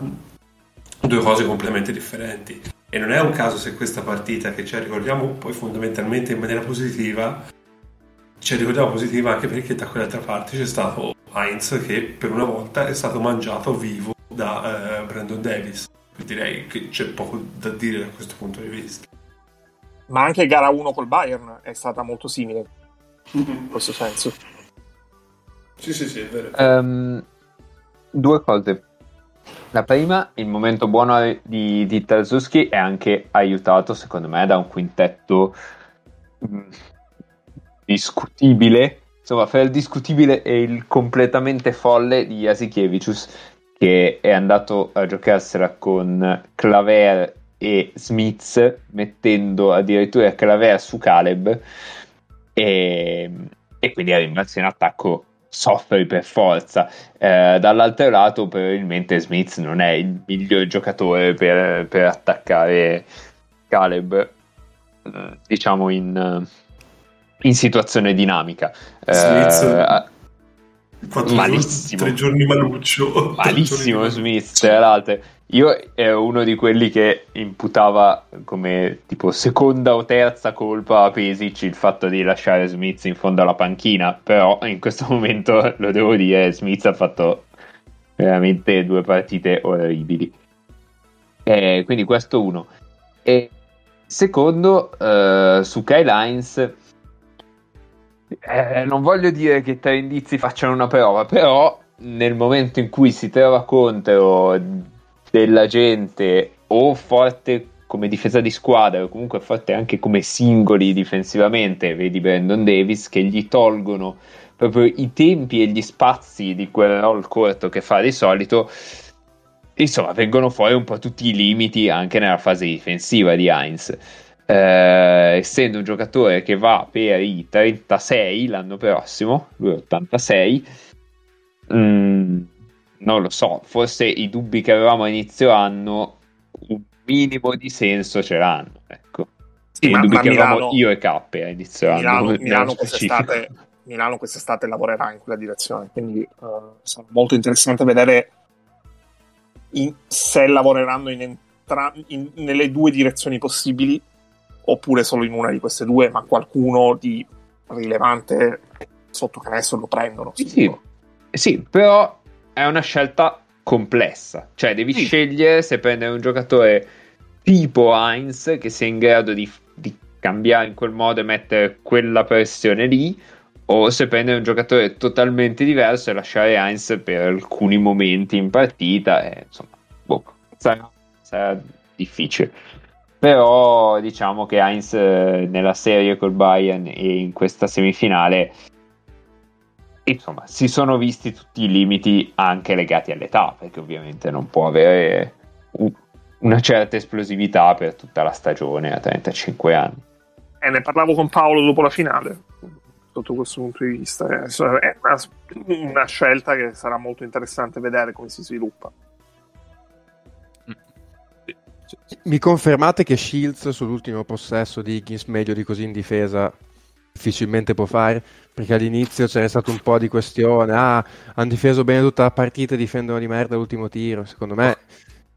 due cose completamente differenti e non è un caso se questa partita che ci ricordiamo poi fondamentalmente in maniera positiva ci ricordiamo positiva anche perché da quell'altra parte c'è stato Heinz che per una volta è stato mangiato vivo da eh, Brandon Davis. Direi che c'è poco da dire da questo punto di vista. Ma anche gara 1 col Bayern è stata molto simile in questo senso. Sì, sì, sì, è vero. Um, due cose. La prima, il momento buono di, di Tarzuski è anche aiutato, secondo me, da un quintetto mh, mm, discutibile. Insomma, fra il discutibile e il completamente folle di Jasikevicius, che è andato a giocarsela con Claver e Smith, mettendo addirittura Claver su Caleb, e, e quindi a rimbalzo in attacco soffre per forza. Eh, dall'altro lato, probabilmente Smith non è il miglior giocatore per, per attaccare Caleb, eh, diciamo in, in situazione dinamica. Smith, eh, Quattro malissimo. Tre giorni maluccio. [LAUGHS] Malissimo giorni Smith, tra l'altro. Io ero uno di quelli che imputava come tipo seconda o terza colpa a Pesic il fatto di lasciare Smith in fondo alla panchina, però in questo [LAUGHS] momento lo devo dire, Smith ha fatto veramente due partite orribili. E quindi questo uno. E secondo, uh, su Kyle Hines eh, non voglio dire che tre indizi facciano una prova, però nel momento in cui si trova contro della gente o forte come difesa di squadra o comunque forte anche come singoli difensivamente, vedi Brandon Davis, che gli tolgono proprio i tempi e gli spazi di quel roll corto che fa di solito, insomma vengono fuori un po' tutti i limiti anche nella fase difensiva di Heinz eh, essendo un giocatore che va per i 36 l'anno prossimo, lui è 86, mm, non lo so, forse i dubbi che avevamo a inizio anno un minimo di senso ce l'hanno, ecco. Sì, I ma, dubbi ma che Milano, avevamo io e K a inizio Milano, anno. Milano quest'estate, Milano quest'estate lavorerà in quella direzione, quindi uh, sarà molto interessante vedere in, se lavoreranno in entra- in, nelle due direzioni possibili oppure solo in una di queste due, ma qualcuno di rilevante sotto canestro lo prendono. Sì, sì, però è una scelta complessa, cioè devi sì. scegliere se prendere un giocatore tipo Heinz che sia in grado di, di cambiare in quel modo e mettere quella pressione lì o se prendere un giocatore totalmente diverso e lasciare Heinz per alcuni momenti in partita e, insomma boh, sarà, sarà difficile però diciamo che Heinz eh, nella serie col Bayern e in questa semifinale insomma si sono visti tutti i limiti anche legati all'età perché ovviamente non può avere una certa esplosività per tutta la stagione a 35 anni. E ne parlavo con Paolo dopo la finale sotto questo punto di vista. È una, una scelta che sarà molto interessante vedere come si sviluppa mi confermate che Shields sull'ultimo possesso di Higgins meglio di così in difesa difficilmente può fare? Perché all'inizio c'era stato un po' di questione, ah, hanno difeso bene tutta la partita e difendono di merda l'ultimo tiro. Secondo me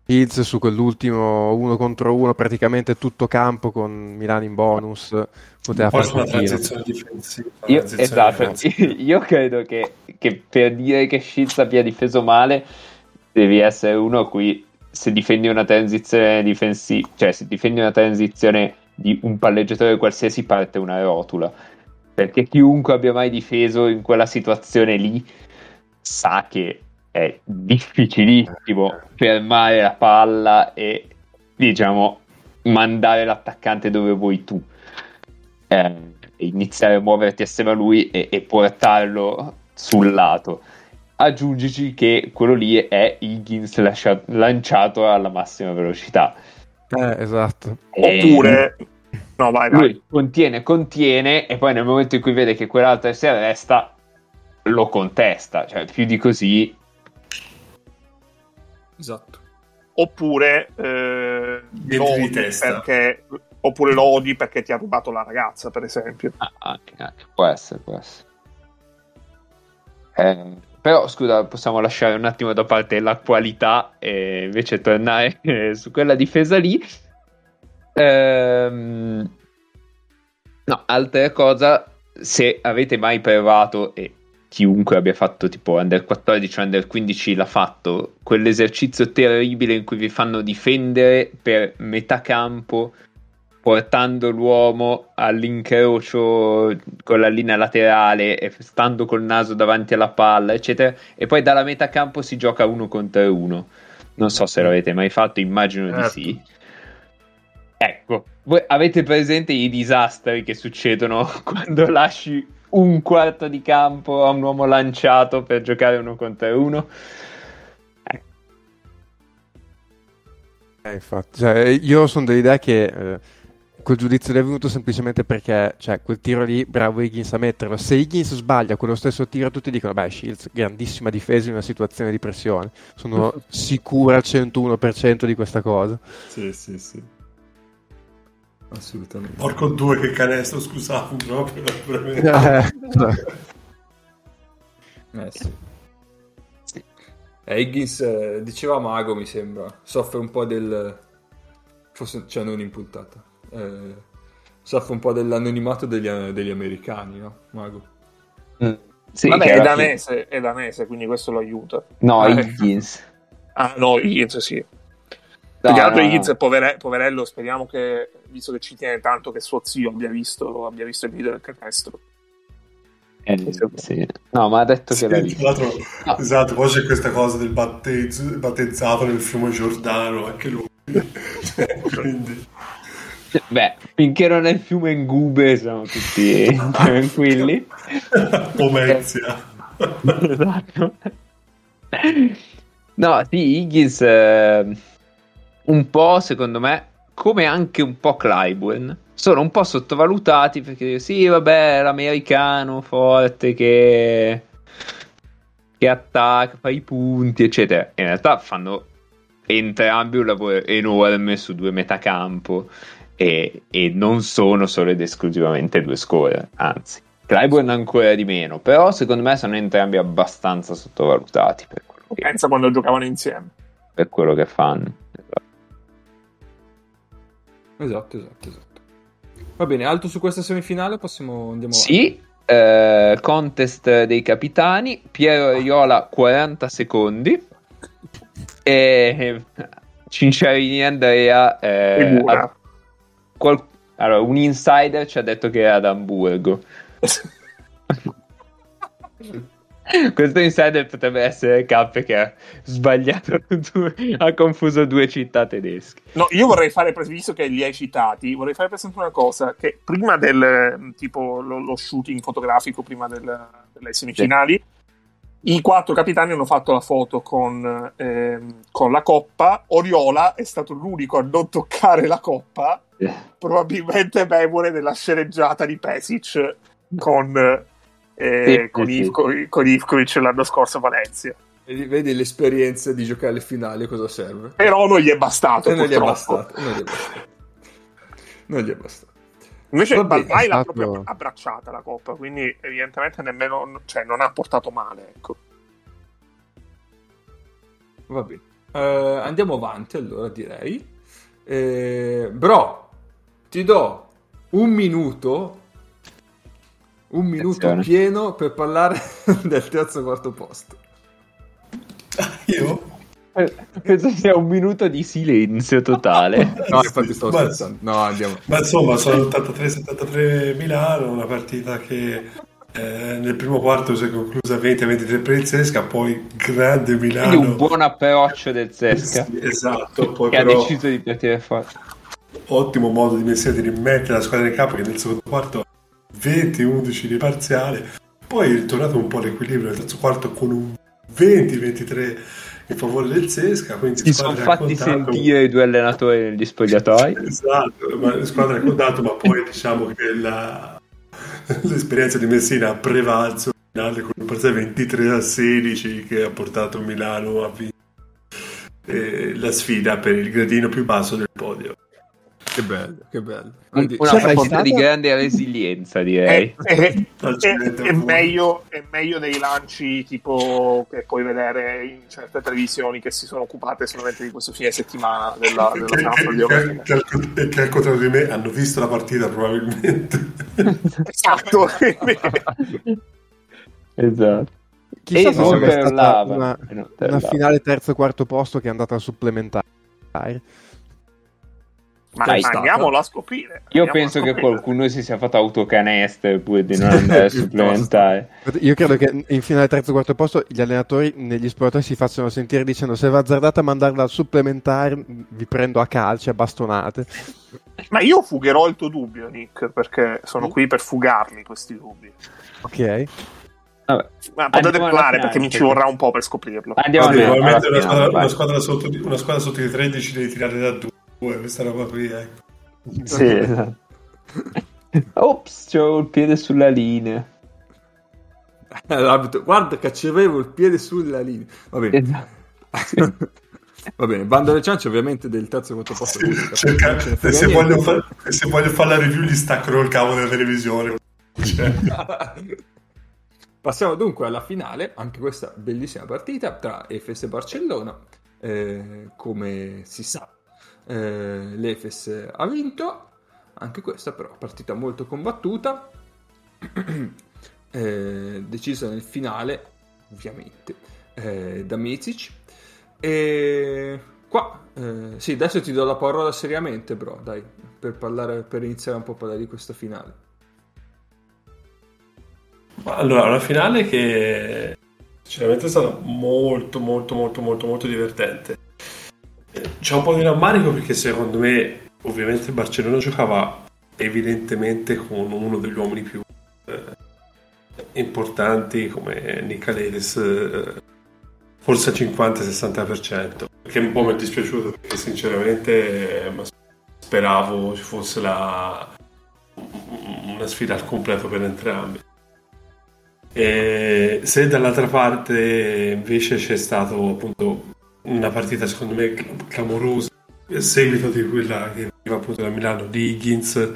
Shields su quell'ultimo uno contro uno, praticamente tutto campo con Milano in bonus, poteva fare una transizione difensiva. Io, esatto, [LAUGHS] io credo che, che per dire che Shields abbia difeso male devi essere uno a cui se difendi una transizione difensiva, cioè se difendi una transizione di un palleggiatore qualsiasi parte una rotula. Perché chiunque abbia mai difeso in quella situazione lì sa che è difficilissimo fermare la palla e diciamo mandare l'attaccante dove vuoi tu. eh, iniziare a muoverti assieme a lui e, e portarlo sul lato. Aggiungici che quello lì è Higgins lascia- lanciato alla massima velocità. Eh, esatto. E... Oppure... No, vai, vai. Lui contiene, contiene e poi nel momento in cui vede che quell'altro si arresta lo contesta, cioè più di così. Esatto. Oppure eh, lo odi perché oppure lo odi perché ti ha rubato la ragazza, per esempio. Ah, anche, anche. Può essere, può essere. Eh, però scusa, possiamo lasciare un attimo da parte la qualità e invece tornare eh, su quella difesa lì. Ehm, no, altra cosa, se avete mai provato, e chiunque abbia fatto tipo under 14 o under 15 l'ha fatto, quell'esercizio terribile in cui vi fanno difendere per metà campo portando l'uomo all'incrocio con la linea laterale e stando col naso davanti alla palla, eccetera, e poi dalla metà campo si gioca uno contro uno. Non so se l'avete mai fatto, immagino certo. di sì. Ecco, voi avete presente i disastri che succedono [LAUGHS] quando lasci un quarto di campo a un uomo lanciato per giocare uno contro uno? Eh. Eh, infatti, cioè, io sono dell'idea che eh, quel giudizio è venuto semplicemente perché cioè, quel tiro lì, bravo Higgins a metterlo. Se Higgins sbaglia quello stesso tiro, tutti dicono: Beh, Shields, grandissima difesa in una situazione di pressione. Sono [LAUGHS] sicuro al 101% di questa cosa. Sì, sì, sì. Assolutamente. Porco due che canestro, scusate, [LAUGHS] proprio. eh, sì. [LAUGHS] sì. Eh, Higgins eh, diceva Mago, mi sembra, soffre un po' del. Forse, cioè, non in puntata eh, soffre un po' dell'anonimato degli, degli americani, no? Mago. Mm. Sì, Vabbè, è danese, è danese, quindi questo lo aiuta. No, eh. Higgins. Ah, no, Higgins, sì. No, Più altro no, Higgins, no. Povere, poverello, speriamo che, visto che ci tiene tanto, che suo zio abbia visto, abbia visto il video del canestro. Eh, sì. No, ma ha detto sì, che l'ha visto. No. Esatto, poi c'è questa cosa del battezzato nel fiume Giordano, anche lui. [LAUGHS] Quindi... [LAUGHS] Beh, finché non è il fiume Ngube siamo tutti tranquilli. [LAUGHS] Pomezia. esatto. No, sì, Higgins eh, un po', secondo me, come anche un po' Clyburn, sono un po' sottovalutati perché sì, vabbè, l'americano forte che, che attacca, fa i punti, eccetera. In realtà fanno entrambi un lavoro enorme su due metacampo e, e non sono solo ed esclusivamente due score, anzi. Clyburn ancora di meno, però secondo me sono entrambi abbastanza sottovalutati per quello che Pensa quando giocavano insieme. Per quello che fanno. Esatto, esatto, esatto. Va bene, alto su questa semifinale, possiamo andiamo Sì, eh, contest dei capitani, Piero Riola 40 secondi e Cinciarini e Andrea eh, qual- allora, un insider ci ha detto che è ad Amburgo. [LAUGHS] Questo insider potrebbe essere K che ha sbagliato, ha confuso due città tedesche. No, io vorrei fare, visto che li hai citati, vorrei fare presente una cosa, che prima del tipo lo, lo shooting fotografico, prima del, delle semifinali, sì i quattro capitani hanno fatto la foto con, ehm, con, la coppa. Oriola è stato l'unico a non toccare la coppa, probabilmente memore della sceneggiata di Pesic con, eh, sì, con, sì. Ivko, con Ivkovic l'anno scorso a Valencia. Vedi, vedi, l'esperienza di giocare alle finali cosa serve? Però non gli è bastato. Non gli è bastato. Non gli è bastato. Non gli è bastato. Invece Vabbè, Balbai l'ha proprio abbracciata la coppa, quindi evidentemente nemmeno, cioè, non ha portato male, ecco. Va bene. Uh, andiamo avanti allora, direi. Eh, bro, ti do un minuto, un minuto Attenzione. pieno per parlare [LAUGHS] del terzo quarto posto. [LAUGHS] Io? Penso sia un minuto di silenzio totale. [LAUGHS] no, infatti sto scherzando. No, andiamo. Ma insomma, sono 83-73 Milano, una partita che eh, nel primo quarto si è conclusa 20-23 per il Zesca, poi grande Milano. Quindi un buon approccio del Zesca. Sì, esatto. Poi che però... ha deciso di partire forte. Ottimo modo di Messina di rimettere la squadra in campo che nel secondo quarto 20-11 di parziale poi è ritornato un po' l'equilibrio nel terzo quarto con un 20-23 in favore del Sesca quindi si sono fatti sentire i due allenatori negli spogliatoi [LAUGHS] esatto ma la squadra ha contato ma poi diciamo che la, l'esperienza di Messina ha prevalso finale con un parziale 23 a 16 che ha portato Milano a vincere eh, la sfida per il gradino più basso del podio. Che bello, che bello. Quindi, una partita stata... di grande resilienza, direi. [LAUGHS] È, è, è, è, meglio, è, meglio, dei lanci tipo che puoi vedere in certe televisioni che si sono occupate solamente di questo fine settimana della, dello campo di che, che, che al contrario di me hanno visto la partita probabilmente. [LAUGHS] esatto. [LAUGHS] esatto. Chissà se è stata una, una finale terzo e quarto posto che è andata a supplementare. Ma Dai, andiamolo a scoprire. Io penso scoprire. che qualcuno si sia fatto autocanester pure di [LAUGHS] non andare a supplementare. Io credo che in finale terzo e quarto posto gli allenatori negli sportatori si facciano sentire dicendo se va azzardata a mandarla a supplementare vi prendo a calci, a bastonate. Ma io fugherò il tuo dubbio, Nick, perché sono qui per fugarli questi dubbi. Ok. Vabbè. Ma potete parlare perché mi ci vorrà un po' per scoprirlo. Andiamo Vabbè, probabilmente una, squadra, una, squadra sotto di, una squadra sotto di 13 devi tirare da due, questa roba qui, ecco. Sì, [LAUGHS] esatto. Ops, c'ho il piede sulla linea. Guarda che c'avevo il piede sulla linea. Va bene. Esatto. [LAUGHS] Va bene, bando alle ciance ovviamente del terzo e quarto posto. Sì, cerca, se, voglio far, se voglio fare la review gli staccano il cavo della televisione. Cioè. [LAUGHS] Passiamo dunque alla finale, anche questa bellissima partita tra Efes e Barcellona. Eh, come si sa, eh, l'Efes ha vinto, anche questa però partita molto combattuta, [CLEARS THROAT] eh, decisa nel finale, ovviamente, eh, da Micic. E qua, eh, sì, adesso ti do la parola seriamente, bro, dai, per, parlare, per iniziare un po' a parlare di questa finale. Allora, una finale che sinceramente è stata molto, molto, molto, molto, molto divertente. C'è un po' di rammarico perché secondo me, ovviamente, il Barcellona giocava evidentemente con uno degli uomini più eh, importanti come Nicaledes, eh, forse al 50-60%. Che un po' mi è dispiaciuto perché sinceramente eh, speravo ci fosse la, una sfida al completo per entrambi. E se dall'altra parte invece c'è stato appunto una partita secondo me clamorosa. A seguito di quella che arriva appunto da Milano di Higgins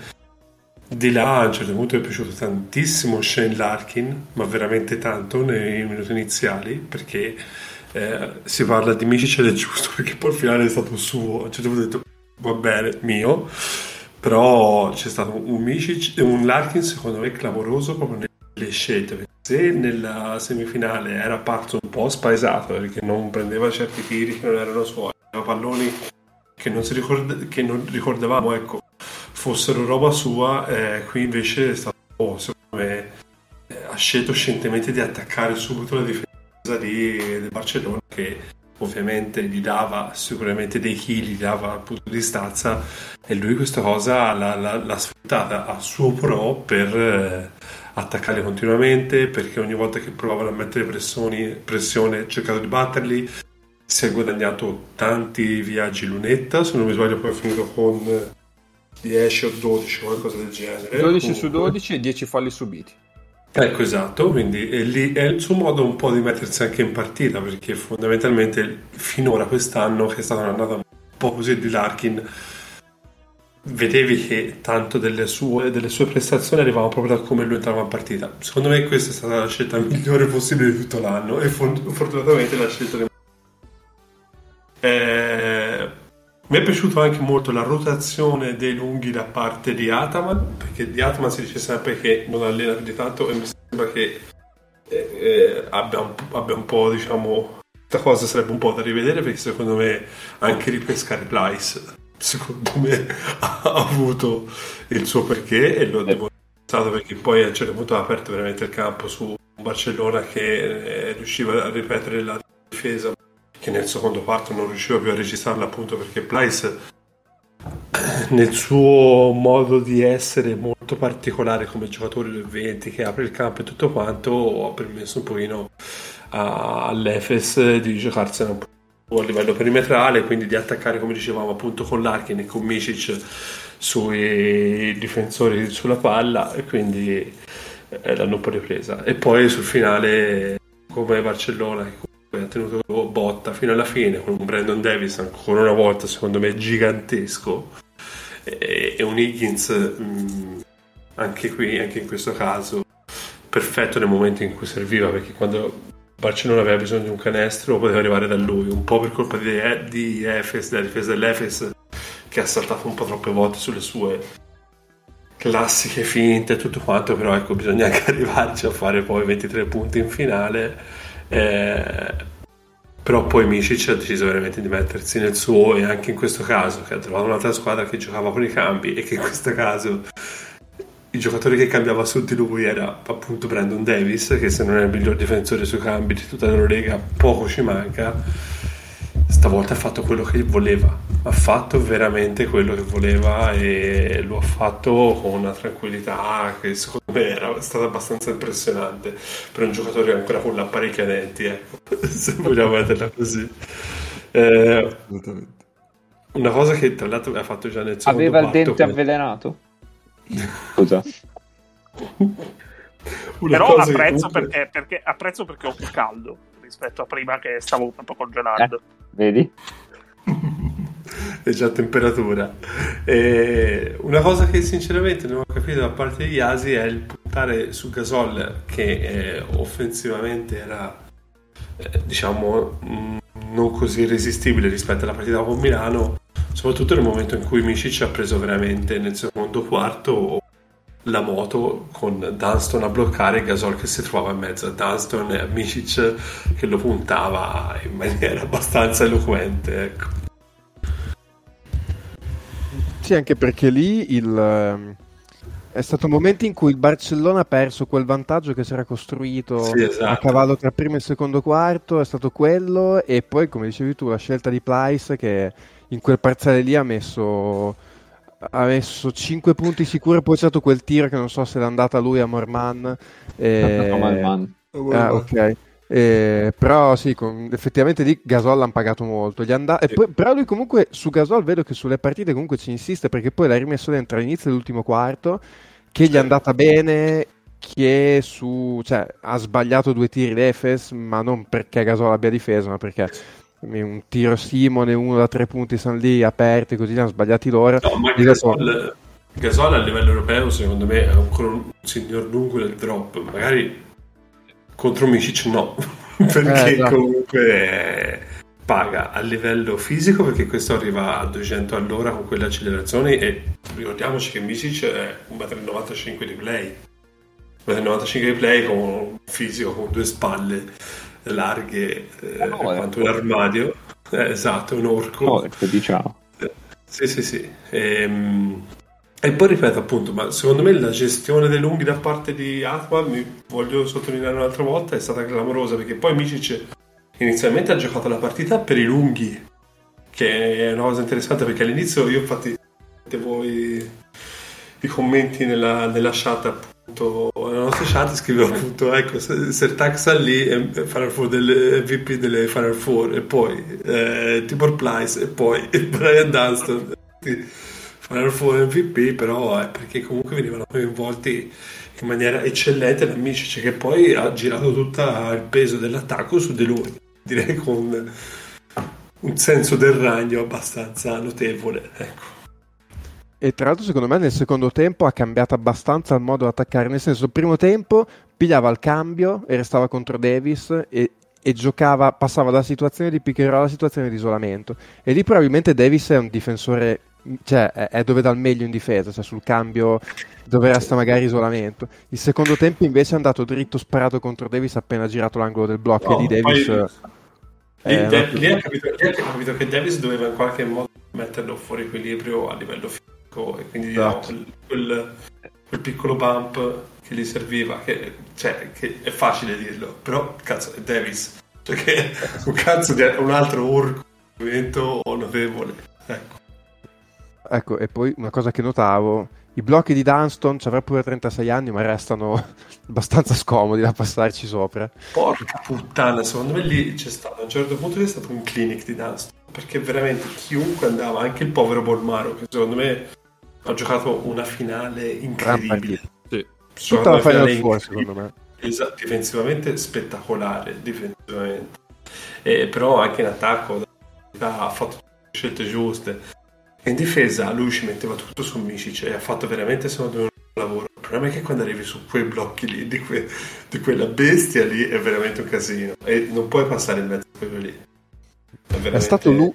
di là a un certo punto mi è piaciuto tantissimo Shane Larkin ma veramente tanto nei minuti iniziali perché eh, si parla di Micic ed è giusto [LAUGHS] perché poi il finale è stato suo. A un certo punto ho detto va bene mio. Però c'è stato un Micic un Larkin secondo me clamoroso proprio nelle scelte se nella semifinale era parto un po' spaesato perché non prendeva certi tiri che non erano suoi, aveva palloni che non, ricorda- che non ricordavamo ecco, fossero roba sua, eh, qui invece è stato, oh, secondo me, eh, ha scelto scientemente di attaccare subito la difesa di, del Barcellona che ovviamente gli dava sicuramente dei chili, gli dava appunto di stazza e lui questa cosa l'ha, l'ha, l'ha sfruttata a suo pro per... Eh, attaccare continuamente perché ogni volta che provavano a mettere pressioni, pressione ha cercato di batterli si è guadagnato tanti viaggi lunetta se non mi sbaglio poi è finito con 10 o 12 qualcosa del genere 12 Comunque. su 12 e 10 falli subiti ecco esatto quindi è, lì, è il suo modo un po' di mettersi anche in partita perché fondamentalmente finora quest'anno che è stata un'annata un po' così di Larkin vedevi che tanto delle sue, delle sue prestazioni arrivavano proprio da come lui entrava in partita. Secondo me questa è stata la scelta migliore possibile di tutto l'anno e fortunatamente la scelta del... eh, mi è piaciuto anche molto la rotazione dei lunghi da parte di Ataman, perché di Ataman si dice sempre che non allena più di tanto e mi sembra che eh, eh, abbia, un, abbia, un, po', diciamo, questa cosa sarebbe un po' da rivedere perché secondo me anche ripescare Plyce secondo me ha avuto il suo perché e lo ha dimostrato perché poi a un certo punto ha aperto veramente il campo su un Barcellona che eh, riusciva a ripetere la difesa che nel secondo quarto non riusciva più a registrarla appunto perché Plyce nel suo modo di essere molto particolare come giocatore del 20 che apre il campo e tutto quanto ho permesso un pochino all'Efes di giocarsene un po' a livello perimetrale quindi di attaccare come dicevamo appunto con Larkin e con Micic sui difensori sulla palla e quindi eh, l'hanno un po' ripresa. E poi sul finale come Barcellona che ha tenuto botta fino alla fine con Brandon Davis ancora una volta secondo me gigantesco. E, un Higgins mm, anche qui anche in questo caso perfetto nel momento in cui serviva perché quando Barcellona aveva bisogno di un canestro poteva arrivare da lui un po' per colpa di, di Efes della difesa dell'Efes che ha saltato un po' troppe volte sulle sue classiche finte e tutto quanto, però ecco, bisogna [LAUGHS] anche arrivarci a fare poi 23 punti in finale. Eh, però poi Micic ha deciso veramente di mettersi nel suo e anche in questo caso che ha trovato un'altra squadra che giocava con i cambi e che in questo caso il giocatore che cambiava su di lui era appunto Brandon Davis che se non è il miglior difensore sui cambi di tutta la Lega poco ci manca stavolta ha fatto quello che voleva, ha fatto veramente quello che voleva e lo ha fatto con una tranquillità che secondo me era stata abbastanza impressionante per un giocatore ancora con l'apparecchio a denti, ecco, [LAUGHS] se vogliamo metterla così. Eh, una cosa che tra l'altro ha fatto già nel secondo Aveva il dente avvelenato? Scusa. Però apprezzo, perché, perché, apprezzo perché ho più caldo rispetto a prima che stavo proprio congelando. Eh. Vedi? [LAUGHS] è già temperatura. E una cosa che sinceramente non ho capito da parte di Yasi è il puntare su Gasol che eh, offensivamente era eh, diciamo mh, non così irresistibile rispetto alla partita con Milano, soprattutto nel momento in cui Micic ha preso veramente nel secondo quarto la moto con Dunston a bloccare e Gasol che si trovava in mezzo a Dunston e a Micic che lo puntava in maniera [LAUGHS] abbastanza eloquente ecco. sì anche perché lì il, ehm, è stato un momento in cui il Barcellona ha perso quel vantaggio che si era costruito sì, esatto. a cavallo tra primo e secondo quarto è stato quello e poi come dicevi tu la scelta di Plyce che in quel parziale lì ha messo ha messo 5 punti sicuro, poi c'è stato quel tiro che non so se l'è andata lui a Morman. E... Ah, ok. Eh, però sì, con, effettivamente lì Gasol l'hanno pagato molto. And- sì. poi, però lui comunque su Gasol vedo che sulle partite comunque ci insiste perché poi l'ha rimesso dentro all'inizio dell'ultimo quarto, che gli è andata bene, che su, cioè, ha sbagliato due tiri l'Efes, ma non perché Gasol abbia difeso, ma perché un tiro Simone, uno da tre punti sono lì aperti, così li hanno sbagliati loro. No, ma Gasol, Gasol a livello europeo secondo me è ancora un signor lungo del drop, magari contro Micic no, [LAUGHS] perché eh, esatto. comunque paga a livello fisico perché questo arriva a 200 all'ora con quelle accelerazioni e ricordiamoci che Micic è 1,95 m di play 1,95 m di play con un fisico con due spalle larghe eh, oh, quanto un armadio. Eh, esatto, un orco. Orco, diciamo. Eh, sì, sì, sì. E, ehm, e, poi ripeto appunto, ma secondo me la gestione dei lunghi da parte di Atman, mi voglio sottolineare un'altra volta, è stata clamorosa perché poi Micic inizialmente ha giocato la partita per i lunghi, che è una cosa interessante perché all'inizio io infatti voi i commenti nella, nella chat appunto nella nostra chat scriveva appunto ecco Sertax lì e Final Four delle MVP delle Final Four e poi eh, Tibor Plyce e poi [LAUGHS] Brian Dunston. Final Four MVP però è perché comunque venivano coinvolti in maniera eccellente da Micic che poi ha girato tutto il peso dell'attacco su di lui direi con un senso del ragno abbastanza notevole ecco e tra l'altro, secondo me, nel secondo tempo ha cambiato abbastanza il modo di attaccare. Nel senso, il primo tempo pigliava il cambio e restava contro Davis e, e giocava, passava dalla situazione di pick alla situazione di isolamento. E lì probabilmente Davis è un difensore, cioè è, è dove dà il meglio in difesa, cioè sul cambio dove resta magari isolamento. Il secondo tempo invece è andato dritto sparato contro Davis appena girato l'angolo del blocco no, e di Davis... Poi... Lì, eh, De- lì, ha capito, lì ha capito che Davis doveva in qualche modo metterlo fuori equilibrio a livello fisico ecco, e quindi esatto. no, quel, quel, piccolo bump che gli serviva, che, cioè, che è facile dirlo, però cazzo è Davis, cioè che [LAUGHS] un cazzo di un altro orco notevole, ecco. ecco, e poi una cosa che notavo, i blocchi di Dunston ci avrà pure 36 anni, ma restano [LAUGHS] abbastanza scomodi da passarci sopra. Porca puttana, secondo me lì c'è stato, a un certo punto c'è stato un clinic di Dunston, perché veramente chiunque andava, anche il povero Bolmaro, che secondo me ha giocato una finale incredibile. Sì. Tutta la Final Four, secondo me. Esatto, difensivamente spettacolare, difensivamente. Eh, però anche in attacco ha fatto le scelte giuste. E in difesa lui ci metteva tutto su Micic e ha fatto veramente secondo me un lavoro. Il problema è che quando arrivi su quei blocchi lì, di, que- di quella bestia lì, è veramente un casino. E non puoi passare in mezzo a quello lì. È, veramente... è stato lui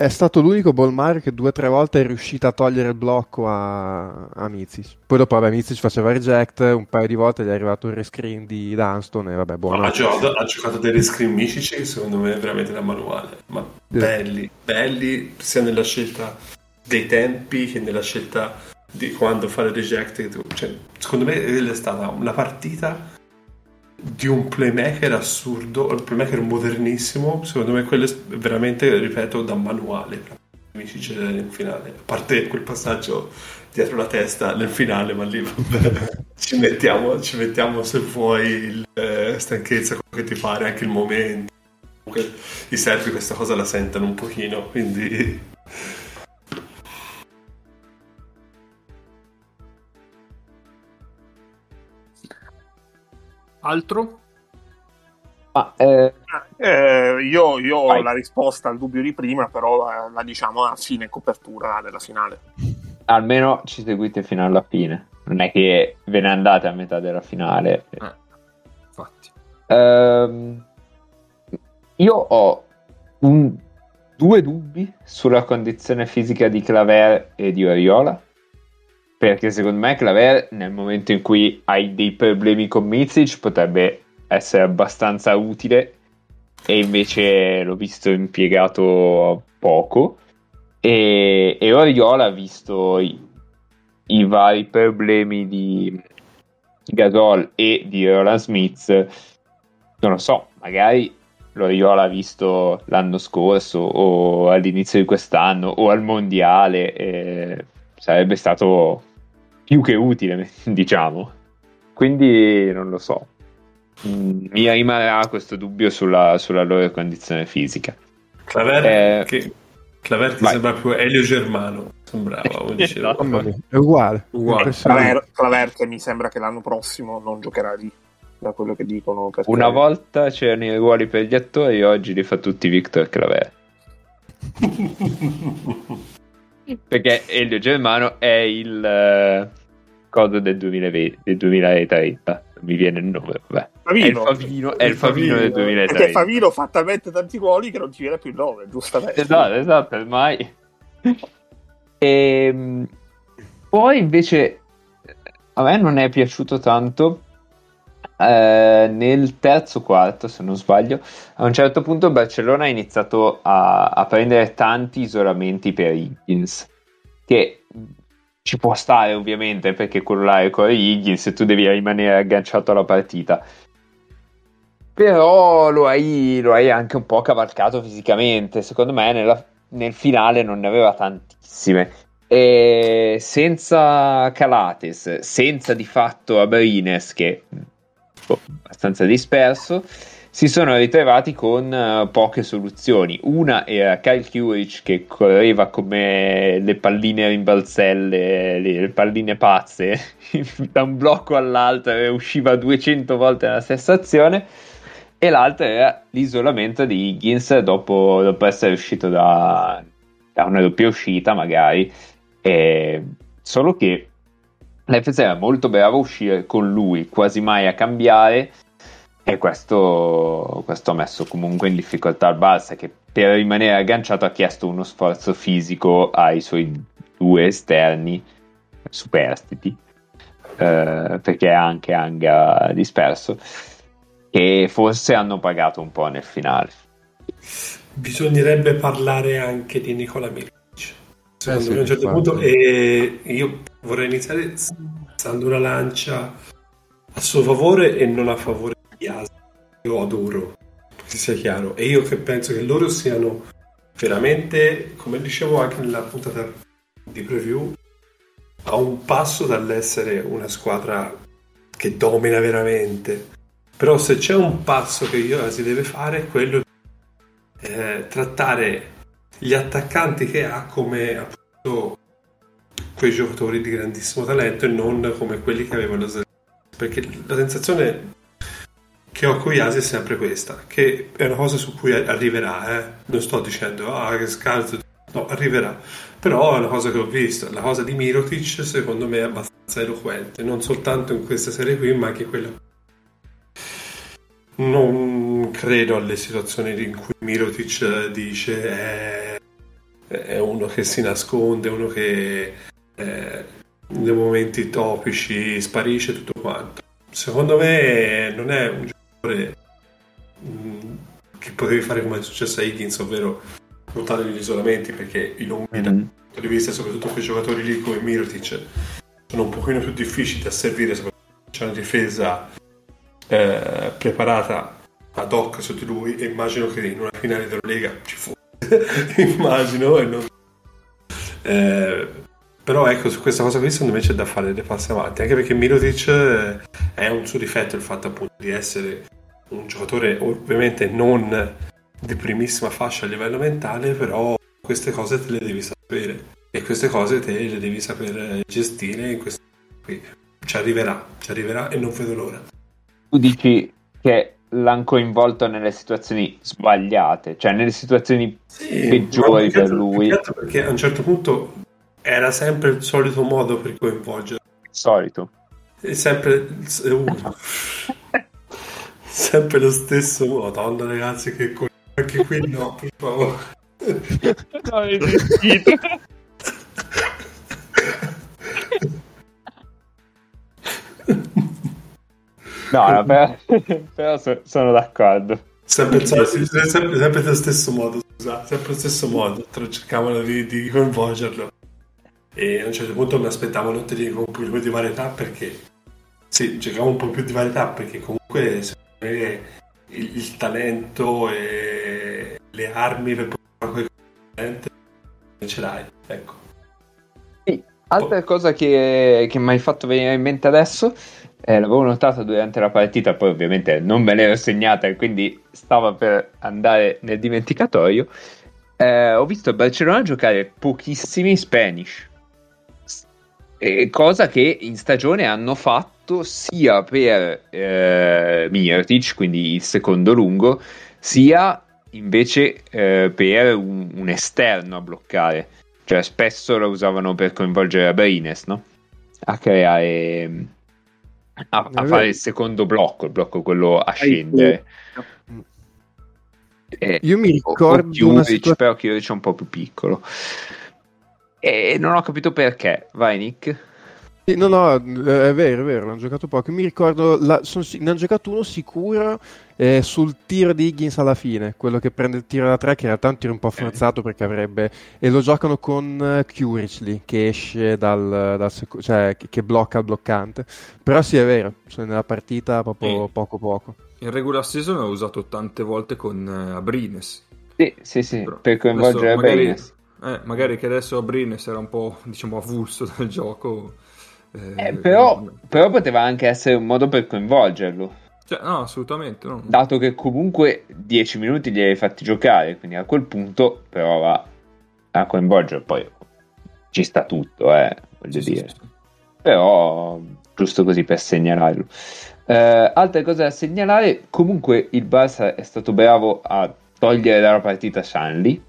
è stato l'unico Bolmar che due o tre volte è riuscito a togliere il blocco a, a Mizic. Poi dopo, vabbè, Mizic faceva reject, un paio di volte gli è arrivato il rescreen di Dunston e vabbè, buono. Ha giocato, ha giocato dei rescreen Mizic che secondo me è veramente da manuale, ma belli, belli sia nella scelta dei tempi che nella scelta di quando fare reject. Cioè, secondo me è stata una partita di un playmaker assurdo, un playmaker modernissimo, secondo me quello è veramente, ripeto, da manuale. Amici c'era in finale, a parte quel passaggio dietro la testa nel finale, ma lì ci, mettiamo, ci mettiamo se vuoi il, eh, stanchezza, quello che ti pare, anche il momento. Comunque i serbi questa cosa la sentono un pochino, quindi Altro? Ah, eh... Eh, io, io ho la risposta al dubbio di prima, però la, la, diciamo a fine copertura della finale. Almeno ci seguite fino alla fine. Non è che ve ne andate a metà della finale. Eh, infatti. Um, io ho un, due dubbi sulla condizione fisica di Claver e di Oriola perché secondo me Claver nel momento in cui hai dei problemi con Mizic potrebbe essere abbastanza utile. E invece l'ho visto impiegato poco. E, e Oriola visto i, i, vari problemi di Gasol e di Roland Smith non lo so magari l'Oriola visto l'anno scorso o all'inizio di quest'anno o al mondiale eh, sarebbe stato più che utile, [LAUGHS] diciamo. Quindi non lo so. Mm, mi rimarrà questo dubbio sulla, sulla loro condizione fisica. Claver, eh, che, Claver che sembra più Elio Germano. Sembrava, [LAUGHS] esatto. è uguale. uguale. Claver, Claver che mi sembra che l'anno prossimo non giocherà lì da quello che dicono. Perché... Una volta c'erano i ruoli per gli attori, oggi li fa tutti Victor Claver. [LAUGHS] perché Elio Germano è il, coso del, 2020, del 2030. Non mi viene il nome, vabbè. Favino. È il Favino, è il Favino, del 2030. Perché Favino fa talmente tanti ruoli che non ti viene più il nome, giustamente. Esatto, esatto, ormai. E, ehm, poi invece a me non è piaciuto tanto eh, nel terzo quarto, se non sbaglio, a un certo punto Barcellona ha iniziato a, a prendere tanti isolamenti per Higgins, che ci può stare ovviamente perché quello là è Corey Higgins e tu devi rimanere agganciato alla partita. Però lo hai, lo hai anche un po' cavalcato fisicamente. Secondo me nella, nel finale non ne aveva tantissime. E senza Calates senza di fatto Abrines che è boh, abbastanza disperso si sono ritrovati con uh, poche soluzioni. Una era Kyle Curich che correva come le palline rimbalzelle, le, palline pazze, [LAUGHS] da un blocco all'altro e usciva 200 volte nella stessa azione. E l'altra era l'isolamento di Higgins dopo, dopo essere uscito da, da, una doppia uscita, magari. E, solo che l'FZ era molto bravo a uscire con lui, quasi mai a cambiare e questo, questo, ha messo comunque in difficoltà il Barça che per rimanere agganciato ha chiesto uno sforzo fisico ai suoi due esterni superstiti eh, perché anche Anga disperso che forse hanno pagato un po' nel finale. Bisognerebbe parlare anche di Nicola Milic secondo eh sì, me a un certo punto e io vorrei iniziare alzando una lancia a suo favore e non a favore io adoro, che sia chiaro, e io che penso che loro siano veramente, come dicevo anche nella puntata di preview, a un passo dall'essere una squadra che domina veramente. Però se c'è un passo che io si deve fare è quello di eh, trattare gli attaccanti che ha come appunto quei giocatori di grandissimo talento e non come quelli che avevano perché la sensazione che ho con Iasi è sempre questa che è una cosa su cui arriverà eh? non sto dicendo ah che scarso no arriverà però è una cosa che ho visto la cosa di Mirotic secondo me è abbastanza eloquente non soltanto in questa serie qui ma anche quella non credo alle situazioni in cui Mirotic dice è, è uno che si nasconde uno che eh, nei momenti topici sparisce tutto quanto. Secondo me non è un che potevi fare come è successo a Higgins, ovvero ruotare gli isolamenti perché i lunghi mm-hmm. dal punto di vista soprattutto quei giocatori lì come Mirotic sono un pochino più difficili da servire soprattutto c'è una difesa eh, preparata ad hoc di lui e immagino che in una finale della Lega ci fosse [LAUGHS] immagino e non eh, però ecco, su questa cosa qui secondo me c'è da fare dei passi avanti, anche perché Mirotic eh, è un suo difetto il fatto appunto di essere un giocatore ovviamente non di primissima fascia a livello mentale, però queste cose te le devi sapere e queste cose te le devi saper gestire in questo qui. Ci arriverà, ci arriverà e non vedo l'ora. Tu dici che l'hanno coinvolto nelle situazioni sbagliate, cioè nelle situazioni sì, peggiori per lui. Perché a un certo punto era sempre il solito modo per coinvolgere. Solito. È sempre uh, [LAUGHS] sempre lo stesso modo. Madonna ragazzi che co- anche qui no, per favore. No, hai No, no, però, però so, sono d'accordo. Sempre, sempre, sempre, sempre, lo stesso modo, scusa, sempre lo stesso modo, cercavano di, di coinvolgerlo e a un certo punto mi aspettavo notte di, con un po' più di varietà perché sì, cercavo un po' più di varietà perché comunque secondo me il, il talento e le armi per poter fare quel ce l'hai, ecco. Sì, altra cosa che, che mi hai fatto venire in mente adesso eh, l'avevo notata durante la partita, poi ovviamente non me l'ero segnata e quindi stava per andare nel dimenticatoio. Eh, ho visto Barcellona giocare pochissimi Spanish eh, cosa che in stagione hanno fatto sia per eh, Mirtic, quindi il secondo lungo, sia invece eh, per un, un, esterno a bloccare. Cioè spesso lo usavano per coinvolgere Abrines, no? A creare... A, a fare il secondo blocco, il blocco quello a scendere. Eh, Io mi ricordo Chiuric, situazione... però Chiuric è un po' più piccolo. E non ho capito perché. Vai, Nick. Sì, no, no, è vero, è vero, l'hanno giocato poco. Mi ricordo, la, son, ne hanno giocato uno sicuro eh, sul tiro di Higgins alla fine, quello che prende il tiro da tre, che in realtà è un tiro un po' forzato perché avrebbe... E lo giocano con Curich lì, che esce dal, dal seco... cioè che, che, blocca il bloccante. Però sì, è vero, sono nella partita proprio sì. poco poco. In regular season l'ho usato tante volte con uh, Abrines. Sì, sì, sì, Però per coinvolgere Abrines. Eh, magari che adesso Abrines era un po' diciamo avulso [LAUGHS] dal gioco. Eh, eh, però, però, poteva anche essere un modo per coinvolgerlo. Cioè, no, assolutamente. No. Dato che comunque 10 minuti li hai fatti giocare, quindi a quel punto prova a coinvolgerlo. Poi ci sta tutto, eh, voglio sì, dire. Sì, sì. Però giusto così per segnalarlo. Eh, altre cose da segnalare, comunque il Barça è stato bravo a togliere dalla partita Shanley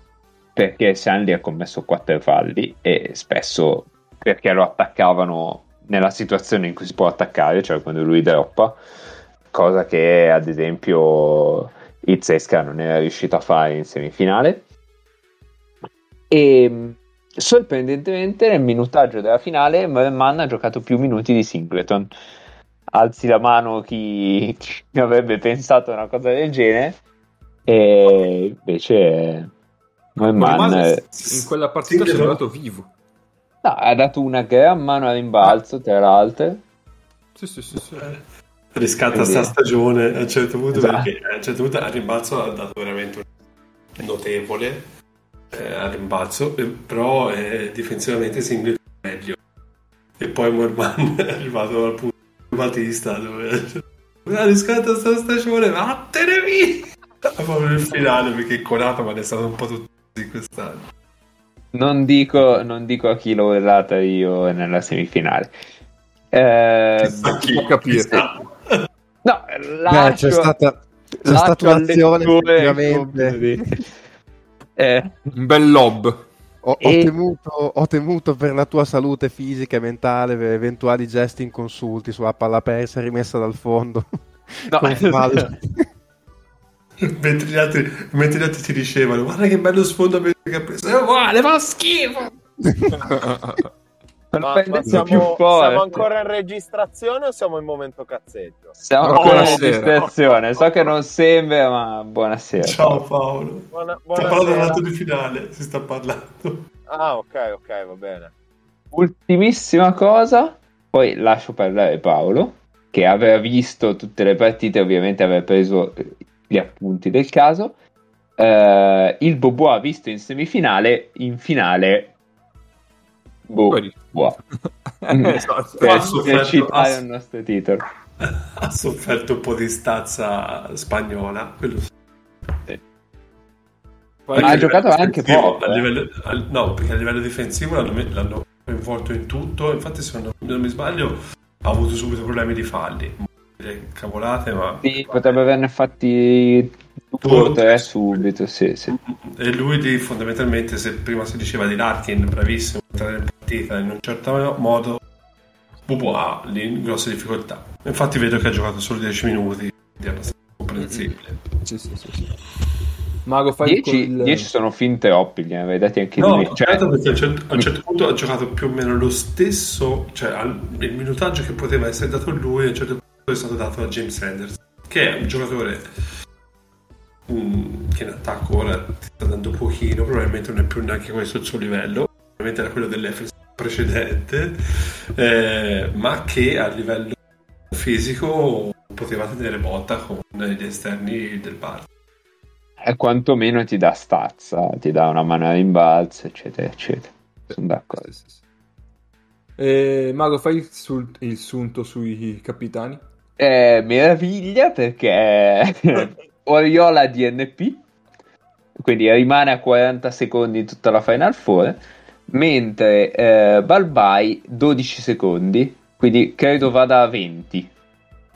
perché Sandy ha commesso quattro falli e spesso perché lo attaccavano nella situazione in cui si può attaccare, cioè quando lui droppa, cosa che ad esempio Izzesca non era riuscito a fare in semifinale. E sorprendentemente nel minutaggio della finale Merman ha giocato più minuti di Singleton. Alzi la mano chi, chi avrebbe pensato a una cosa del genere, e invece Merman in quella partita è sembrato vivo. No, ha dato una gran mano a rimbalzo, tra l'altro. Sì, sì, sì. sì. Riscatta sta stagione a un certo punto esatto. perché a un certo punto a rimbalzo ha dato veramente un notevole eh, a rimbalzo, eh, però eh, difensivamente Singleton è meglio. E poi Morman [LAUGHS] è arrivato al punto di Batista dove ha riscattato sta stagione, vattene via! [LAUGHS] Proprio nel finale perché Conato ma è stato un po' tutto così quest'anno. Non dico, non dico a chi l'ho urlata io nella semifinale. Eh, chi può capire. No, lascio, Beh, c'è stata, c'è stata un'azione effettivamente. [LAUGHS] Eh. Un bel lob. Ho, e... ho, temuto, ho, temuto, per la tua salute fisica e mentale per eventuali gesti inconsulti sulla palla persa rimessa dal fondo. No, [LAUGHS] [LAUGHS] [LAUGHS] mentre, gli altri, mentre gli altri ti dicevano guarda che bello sfondo che ha preso è uguale fa schifo ma, ma siamo, siamo, ancora in registrazione o siamo in momento cazzeggio? Siamo ancora in registrazione. So che non sembra, ma buonasera. Ciao Paolo. Buona, sta parlando dell'atto di finale. Si sta parlando. Ah, ok, ok, va bene. Ultimissima cosa, poi lascio parlare Paolo, che aveva visto tutte le partite, ovviamente aveva preso gli appunti del caso. Uh, il Bobo ha visto in semifinale, in finale. Boh, boh. [LAUGHS] esatto. per citare il nostro titolo. Ha sofferto un po' di stazza spagnola. Quello... Sì. Ma ha giocato anche poco. A eh. livello, a, no, perché a livello difensivo l'hanno, l'hanno coinvolto in tutto. Infatti, se non, non mi sbaglio, ha avuto subito problemi di falli cavolate, ma... Sì, potrebbe averne fatti due o tre subito, sì, sì. E lui di, fondamentalmente, se prima si diceva di Larkin, bravissimo, entrare in partita in un certo modo, Bubu ha lì grosse difficoltà. Infatti vedo che ha giocato solo 10 minuti, è abbastanza comprensibile. Sì, sì, sì. sì. Mago, fai 10, 10 sono fin troppi, li avete dati anche no, lui. Cioè... perché a un, certo, a un certo punto ha giocato più o meno lo stesso, cioè il minutaggio che poteva essere dato a lui a un certo punto è stato dato da James Sanders, che è un giocatore um, che in attacco ora ti sta dando pochino, probabilmente non è più neanche questo il suo livello, probabilmente era quello dell'Efes precedente, eh, ma che a livello fisico poteva tenere botta con gli esterni del bar. E quantomeno ti dà stazza, ti dà una mano a rimbalzo, eccetera, eccetera. Sono d'accordo. Sì, sì, sì. Eh, Mago, fai il, sul- il sunto sui capitani? Eh, meraviglia perché [LAUGHS] Oriola DNP, quindi rimane a 40 secondi in tutta la Final Four, mentre eh, Balbai 12 secondi, quindi credo vada a 20.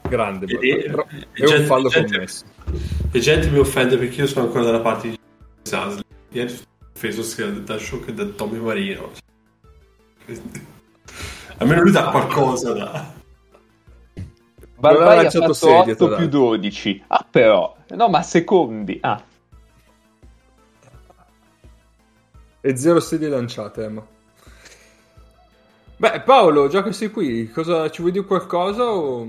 Grande, e, e, è un gente, fallo gente, commesso. E gente mi offende perché io sono ancora dalla parte di Sasli. Ieri sono offeso sia da Show che da Tommy Marino. Almeno lui dà qualcosa da... Barbai ha fatto sedia, 8 più 12. Ah, però. No, ma secondi. Ah. E zero sedie lanciate, Emma. Beh, Paolo, già che sei qui, cosa, ci vuoi dire qualcosa? O...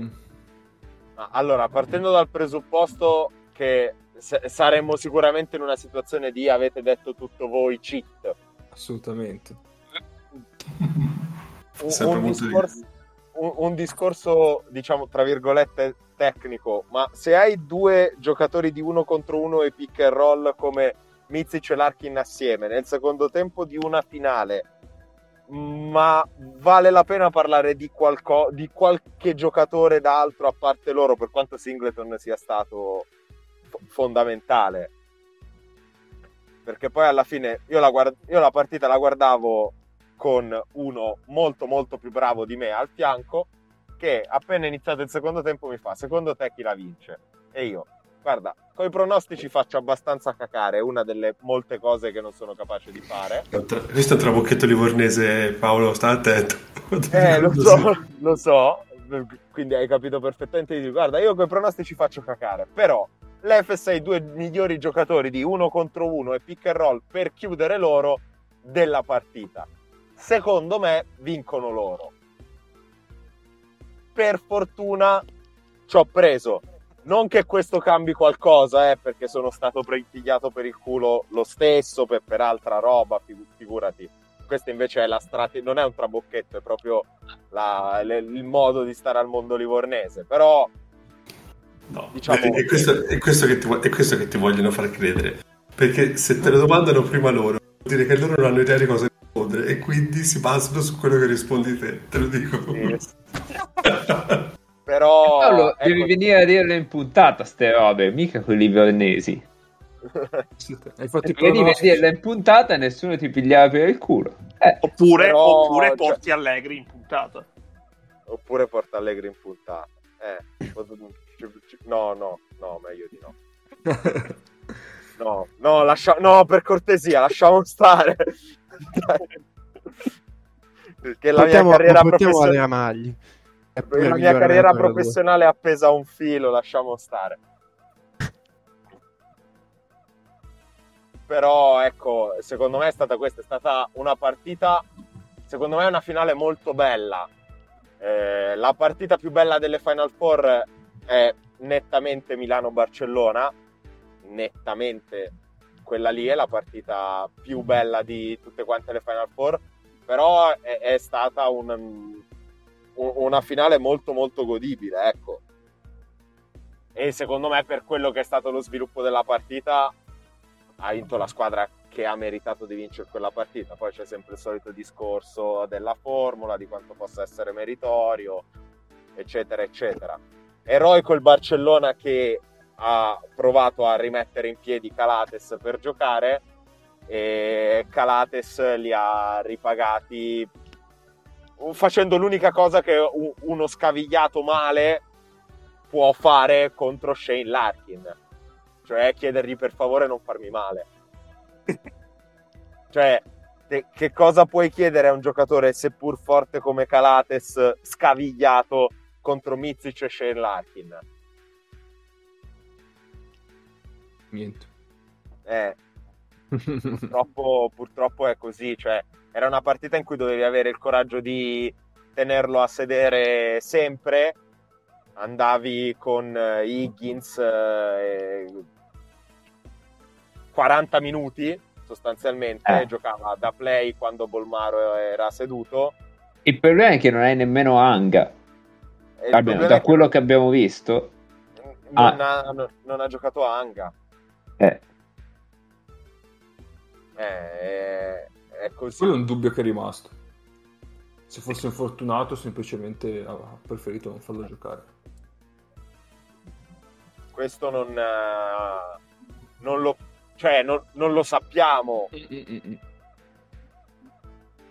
Allora, partendo dal presupposto che saremmo sicuramente in una situazione di avete detto tutto voi cheat. Assolutamente. un, un discorso, un, un discorso, diciamo, tra virgolette, tecnico, ma se hai due giocatori di uno contro uno e pick and roll come Mizic e Larkin assieme nel secondo tempo di una finale, ma vale la pena parlare di, qualco, di qualche giocatore d'altro a parte loro, per quanto Singleton sia stato fondamentale. Perché poi alla fine io la, guard- io la partita la guardavo con uno molto molto più bravo di me al fianco che appena iniziato il secondo tempo mi fa secondo te chi la vince? E io, guarda, con i pronostici faccio abbastanza cacare, è una delle molte cose che non sono capace di fare. Questo è un trabocchetto livornese, Paolo, sta attento. [LAUGHS] Eh, lo so, lo so, quindi hai capito perfettamente. Guarda, io con i pronostici faccio cacare, però l'Efes ha i due migliori giocatori di uno contro uno e pick and roll per chiudere loro della partita secondo me vincono loro. Per fortuna ci ho preso. Non che questo cambi qualcosa, eh, perché sono stato pigliato per il culo lo stesso per, per altra roba, figurati. Questa invece è la strategia, non è un trabocchetto, è proprio la, le, il modo di stare al mondo livornese. Però, no, diciamo... è, questo, è, questo ti, è questo che ti vogliono far credere. Perché se te lo domandano prima loro, dire che loro non hanno idea di cosa rispondere e quindi si basano su quello che rispondi te, te lo dico. Yes. [LAUGHS] Però Paolo, ecco... devi venire a dirle in puntata ste robe, mica quelli vernesi. Hai fatto Venivi a dirle in puntata e nessuno ti pigliava per il culo. Eh. Oppure, Però, oppure cioè... porti Allegri in puntata. Oppure porta Allegri in puntata. Eh, no, no, no, meglio di no. [LAUGHS] No, no, lascia... no, per cortesia, lasciamo stare. Perché la portiamo, mia carriera professionale... La mia carriera professionale è appesa a un filo, lasciamo stare. Però, ecco, secondo me è stata questa, è stata una partita, secondo me è una finale molto bella. Eh, la partita più bella delle Final Four è nettamente Milano-Barcellona, nettamente quella lì è la partita più bella di tutte quante le Final Four, però è, è stata un, un, una finale molto molto godibile, ecco. E secondo me per quello che è stato lo sviluppo della partita ha vinto la squadra che ha meritato di vincere quella partita. Poi c'è sempre il solito discorso della formula, di quanto possa essere meritorio, eccetera, eccetera. Eroico il Barcellona che ha provato a rimettere in piedi Calates per giocare e Calates li ha ripagati facendo l'unica cosa che uno scavigliato male può fare contro Shane Larkin cioè chiedergli per favore non farmi male. [LAUGHS] Cioè che cosa puoi chiedere a un giocatore seppur forte come Calates scavigliato contro Mizic e Shane Larkin niente. Eh, [LAUGHS] purtroppo, purtroppo è così, cioè era una partita in cui dovevi avere il coraggio di tenerlo a sedere sempre, andavi con eh, Higgins eh, 40 minuti sostanzialmente, eh. giocava da play quando Bolmaro era seduto. Il problema è che non hai nemmeno Anga. Almeno da quello che... che abbiamo visto. Non, ah. ha, non ha giocato Anga. Eh. Eh, è così. Quello è un dubbio che è rimasto. Se fosse infortunato, semplicemente ha preferito non farlo giocare. Questo non, uh, non lo, cioè, non, non lo sappiamo.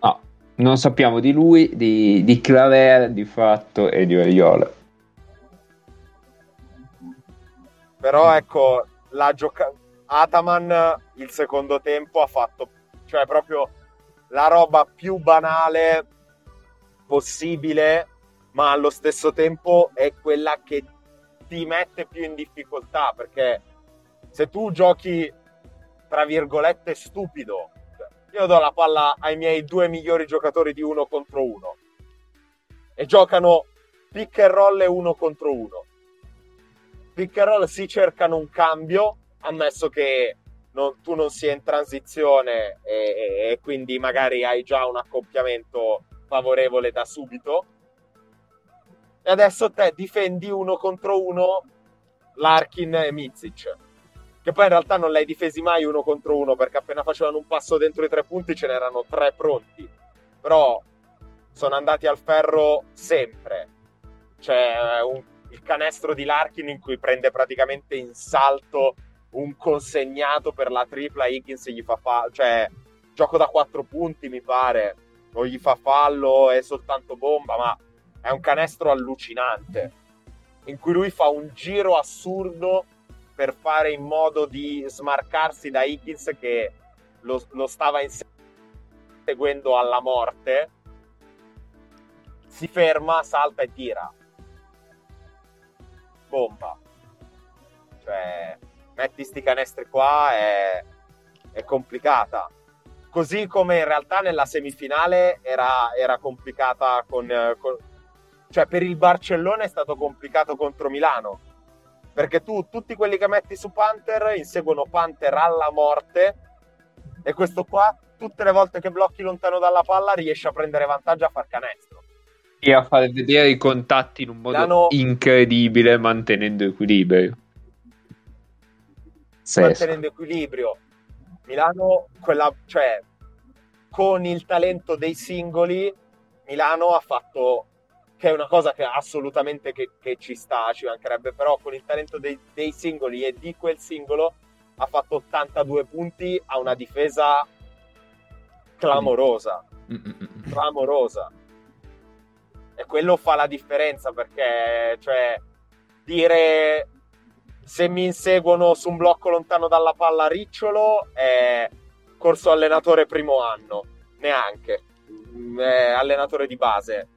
No, non sappiamo di lui, di, di Claver di fatto e di Oriola. Però ecco, la gioca- Ataman il secondo tempo ha fatto cioè proprio la roba più banale possibile, ma allo stesso tempo è quella che ti mette più in difficoltà perché se tu giochi tra virgolette stupido, io do la palla ai miei due migliori giocatori di uno contro uno e giocano pick and roll uno contro uno pick and roll si cercano un cambio, ammesso che non, tu non sia in transizione e, e, quindi magari hai già un accoppiamento favorevole da subito. E adesso te difendi uno contro uno Larkin e Mizic. Che poi in realtà non l'hai difesi mai uno contro uno perché appena facevano un passo dentro i tre punti ce n'erano tre pronti. Però sono andati al ferro sempre. Cioè, un il canestro di Larkin in cui prende praticamente in salto un consegnato per la tripla Higgins gli fa fallo, cioè gioco da quattro punti mi pare, non gli fa fallo, è soltanto bomba, ma è un canestro allucinante in cui lui fa un giro assurdo per fare in modo di smarcarsi da Higgins che lo, lo stava inseguendo alla morte si ferma, salta e tira bomba. Cioè, metti sti canestri qua è, è complicata. Così come in realtà nella semifinale era, era complicata con, con, Cioè, per il Barcellona è stato complicato contro Milano. Perché tu, tutti quelli che metti su Panther, inseguono Panther alla morte. E questo qua, tutte le volte che blocchi lontano dalla palla, riesce a prendere vantaggio a far canestro e a far vedere i contatti in un modo L'hanno... incredibile mantenendo equilibrio. Mantenendo equilibrio. Milano, quella, cioè, con il talento dei singoli, Milano ha fatto, che è una cosa che assolutamente che, che ci sta, ci mancherebbe, però con il talento dei, dei singoli e di quel singolo ha fatto 82 punti a una difesa clamorosa. Clamorosa. E quello fa la differenza perché, cioè, dire se mi inseguono su un blocco lontano dalla palla ricciolo è corso allenatore primo anno, neanche. È allenatore di base.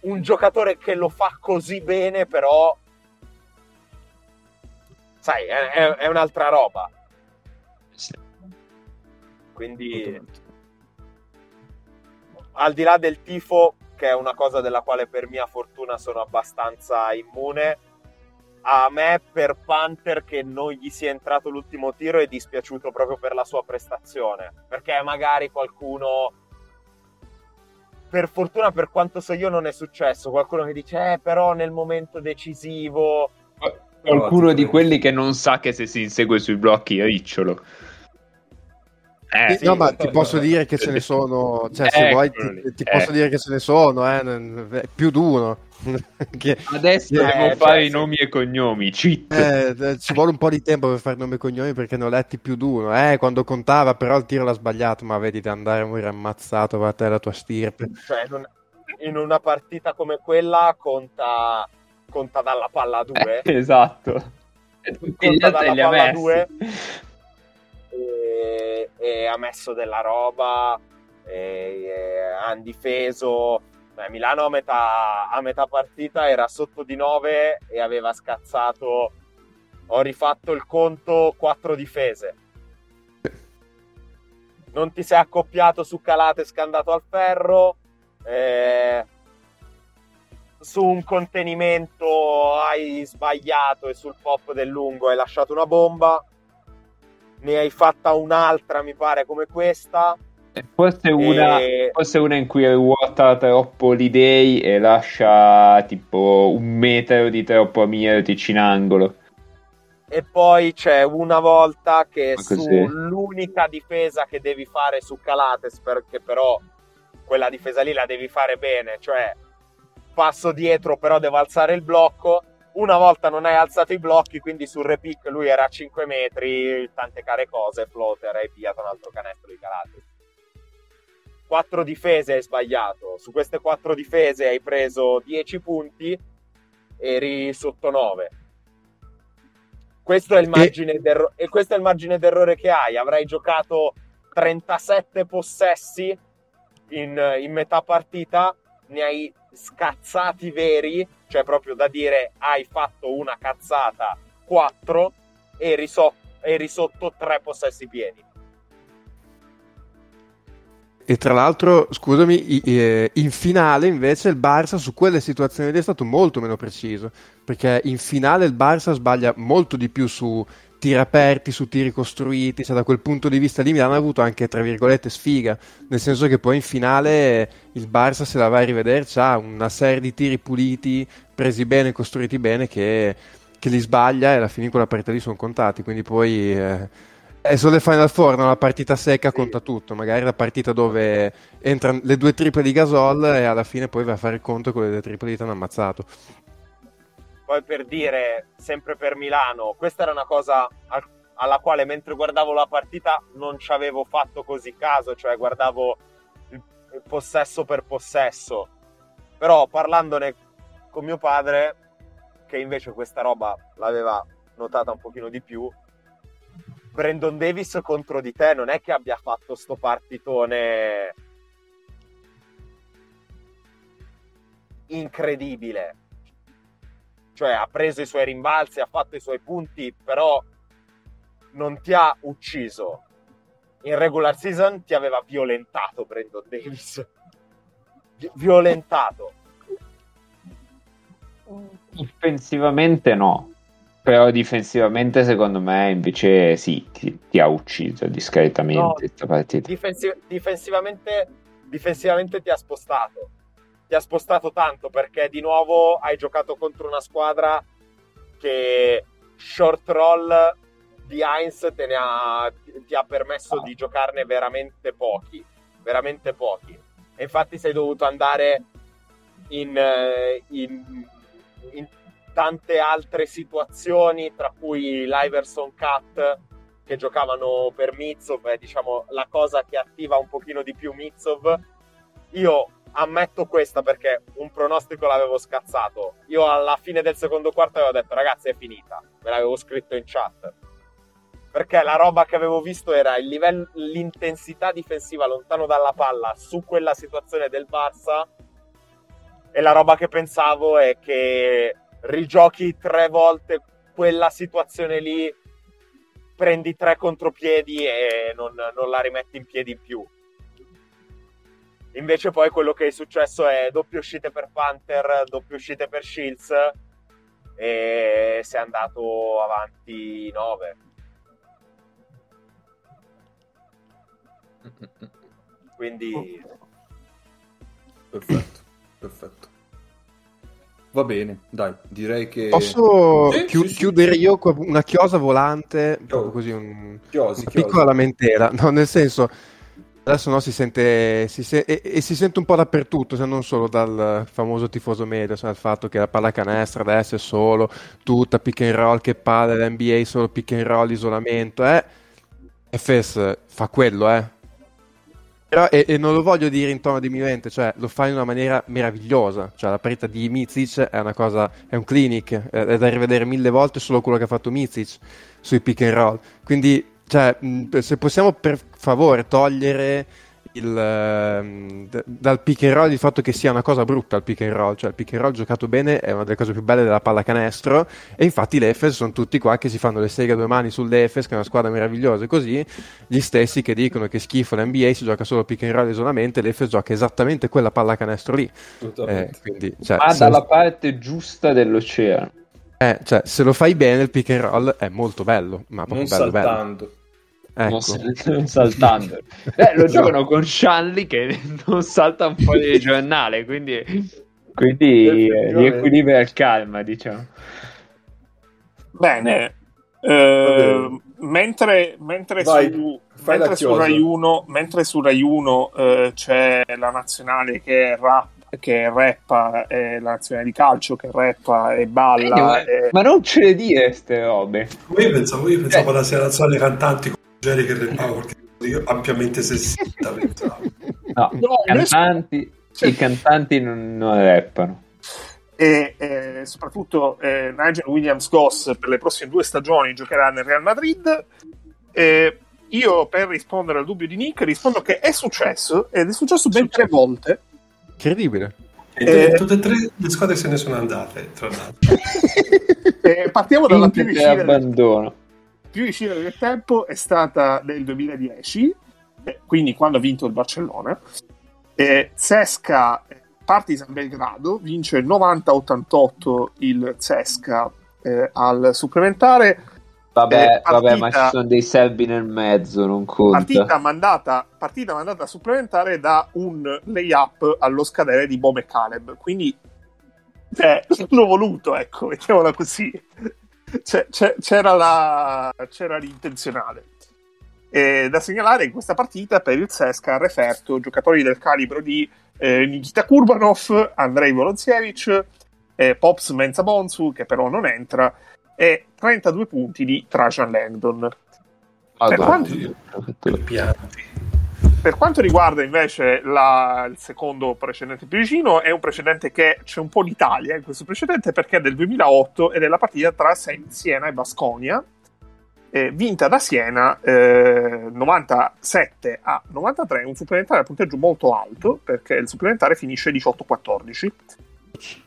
Un giocatore che lo fa così bene, però sai, è, è, è un'altra roba. Quindi, al di là del tifo, che è una cosa della quale per mia fortuna sono abbastanza immune, a me per Panther che non gli sia entrato l'ultimo tiro è dispiaciuto proprio per la sua prestazione, perché magari qualcuno per fortuna per quanto so io non è successo, qualcuno che dice eh però nel momento decisivo qualcuno di quelli che non sa che se si insegue sui blocchi è ricciolo. Eh, sì, no, ma ti posso dire che ce ne sono, cioè, se vuoi, ti, ti posso dire che ce ne sono, eh, più di uno. [LAUGHS] che, Adesso eh, devo fare cioè, i nomi e cognomi. Eh, ci vuole un po' di tempo per fare nomi e cognomi perché ne ho letti più di uno. Eh, quando contava, però il tiro l'ha sbagliato. Ma vedi di andare a morire ammazzato per te la tua stirpe. Cioè, in, un, in una partita come quella conta conta dalla palla 2. Eh, [LAUGHS] esatto. Conta dalla palla 2 e, e, ha messo della roba, hanno difeso. Beh, Milano a metà, a metà partita era sotto di 9 e aveva scazzato, ho rifatto il conto, 4 difese. Non ti sei accoppiato su calate scandato al ferro. Eh, su un contenimento hai sbagliato e sul pop del lungo hai lasciato una bomba, ne hai fatta un'altra, mi pare, come questa. Forse una, e... forse una in cui ruota troppo l'idei e lascia tipo un metro di troppo a Mirotic in angolo. E poi c'è una volta che sull'unica difesa che devi fare su Calates, perché però quella difesa lì la devi fare bene, cioè passo dietro, però devo alzare il blocco. Una volta non hai alzato i blocchi, quindi sul repick lui era a 5 metri, tante care cose, floater, hai pigliato un altro canestro di calati. Quattro difese hai sbagliato. Su queste quattro difese hai preso 10 punti, eri sotto 9. Questo è il margine, e... d'erro- e questo è il margine d'errore che hai. Avrai giocato 37 possessi in, in metà partita, ne hai scazzati veri, cioè proprio da dire hai fatto una cazzata 4 e eri, so- eri sotto 3 possessi pieni. E tra l'altro, scusami, eh, in finale invece il Barça su quelle situazioni lì è stato molto meno preciso, perché in finale il Barça sbaglia molto di più su tiri aperti su tiri costruiti, cioè da quel punto di vista lì Milano ha avuto anche tra virgolette sfiga, nel senso che poi in finale il Barça se la vai a rivedere ha una serie di tiri puliti, presi bene, costruiti bene che, che li sbaglia e alla fine in quella partita lì sono contati, quindi poi eh, è solo le Final Four, no? la partita secca conta tutto, magari la partita dove entrano le due triple di Gasol e alla fine poi va a fare il conto con le due triple di hanno ammazzato. Poi per dire, sempre per Milano, questa era una cosa alla quale mentre guardavo la partita non ci avevo fatto così caso, cioè guardavo il, il possesso per possesso. Però parlandone con mio padre, che invece questa roba l'aveva notata un pochino di più, Brandon Davis contro di te non è che abbia fatto sto partitone incredibile cioè ha preso i suoi rimbalzi, ha fatto i suoi punti, però non ti ha ucciso. In regular season ti aveva violentato Brandon Davis. violentato. Offensivamente no, però difensivamente secondo me invece sì, ti, ti ha ucciso discretamente no, difensiv- difensivamente, difensivamente ti ha spostato ti ha spostato tanto perché di nuovo hai giocato contro una squadra che short roll di Heinz te ha, ti ha permesso di giocarne veramente pochi, veramente pochi. E infatti sei dovuto andare in, eh, in, in tante altre situazioni, tra cui l'Iverson Cut che giocavano per Mitsov, è diciamo la cosa che attiva un pochino di più Mitsov. Io ammetto questa perché un pronostico l'avevo scazzato. Io alla fine del secondo quarto avevo detto ragazzi è finita, me l'avevo scritto in chat. Perché la roba che avevo visto era livello, l'intensità difensiva lontano dalla palla su quella situazione del Barça e la roba che pensavo è che rigiochi tre volte quella situazione lì, prendi tre contropiedi e non, non la rimetti in piedi in più Invece poi quello che è successo è doppie uscite per Panther, doppie uscite per Shields e si è andato avanti 9. Quindi... Perfetto, perfetto. Va bene, dai, direi che... Posso sì, chi- sì, chiudere sì. io una chiosa volante, oh. così un, chiosi, una chiosi. piccola lamentela, no, nel senso Adesso no, si sente, si se- e-, e, si sente un po' dappertutto, se non solo dal famoso tifoso medio, cioè il fatto che la pallacanestro adesso è solo tutta pick and roll, che palle, l'NBA solo pick and roll, isolamento, eh. FS fa quello, eh. Però, e, e, non lo voglio dire in tono diminuente, cioè lo fa in una maniera meravigliosa. Cioè, la partita di Mizic è una cosa, è un clinic, è, è da rivedere mille volte solo quello che ha fatto Mizic sui pick and roll. Quindi cioè, se possiamo per favore togliere il, uh, dal pick and roll il fatto che sia una cosa brutta il pick and roll, cioè il pick and roll giocato bene è una delle cose più belle della pallacanestro e infatti l'Efes sono tutti qua che si fanno le seghe a due mani sull'Efes che è una squadra meravigliosa e così gli stessi che dicono che schifo l'NBA si gioca solo pick and roll isolamente l'Efes gioca esattamente quella pallacanestro lì. Eh, quindi, cioè, ma dalla parte giusta dell'oceano eh, cioè, se lo fai bene il pick and roll è molto bello, ma proprio non bello, saltando. Bello. Ecco. [LAUGHS] Non, saltando. Eh, lo giocano con Shanley che [LAUGHS] non salta un po' di giornale, quindi, quindi eh, riequilibra il calma, diciamo. Bene, eh, mentre, mentre, Vai, su, mentre, su Rai 1, mentre su Rai 1 eh, c'è la nazionale che rap che rappa, eh, la nazionale di calcio che rappa e balla. Eh, ma, e... ma, non ce le dire queste robe. Io pensavo, io pensavo eh. alla nazionale cantanti Jerry che rappava io ampiamente sessista pensavo. No, [LAUGHS] no i, cantanti, cioè... i cantanti non, non rappano. E eh, soprattutto eh, Nigel Williams Goss per le prossime due stagioni giocherà nel Real Madrid. Eh, io per rispondere al dubbio di Nick rispondo che è successo ed è successo ben tre volte. Incredibile. E tutte e tre le squadre se ne sono andate, tra l'altro. [LAUGHS] Eh, partiamo dalla più vicina. abbandono più vicina del tempo è stata nel 2010, eh, quindi quando ha vinto il Barcellona. Eh, Cesca Partizan Belgrado vince 90-88 il Cesca eh, al supplementare. Vabbè, eh, partita, vabbè, ma ci sono dei serbi nel mezzo, non conta. Partita mandata, partita mandata supplementare da un layup allo scadere di Bome Caleb. Quindi, cioè, [LAUGHS] l'ho voluto, ecco, mettiamola così c'era, la, c'era l'intenzionale. E da segnalare in questa partita per il Sesca ha referto giocatori del calibro di eh, Nikita Kurbanov, Andrei Volonzievich, eh, Pops Menza Bonsu, che però non entra, e 32 punti di Trajan Langdon. Ah, per, quanto, per quanto riguarda invece la, il secondo precedente più vicino, è un precedente che c'è un po' l'Italia in questo precedente perché è del 2008 ed è la partita tra Siena e Basconia, eh, vinta da Siena eh, 97 a 93, un supplementare a punteggio molto alto perché il supplementare finisce 18-14.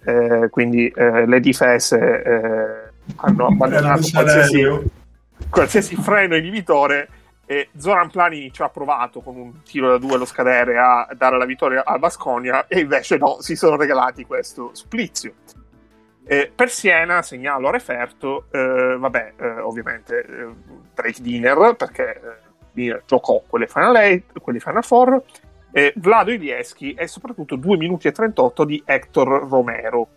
Eh, quindi eh, le difese eh, hanno abbandonato qualsiasi, qualsiasi freno inibitore e Zoran Plani ci ha provato con un tiro da due allo scadere a dare la vittoria al Basconia e invece no, si sono regalati questo supplizio. Eh, per Siena segnalo a referto, eh, vabbè, eh, ovviamente eh, Drake Diner, perché eh, Diner giocò quelle Final 8, quelli Final 4, e Vlado Ilieschi e soprattutto 2 minuti e 38 di Hector Romero.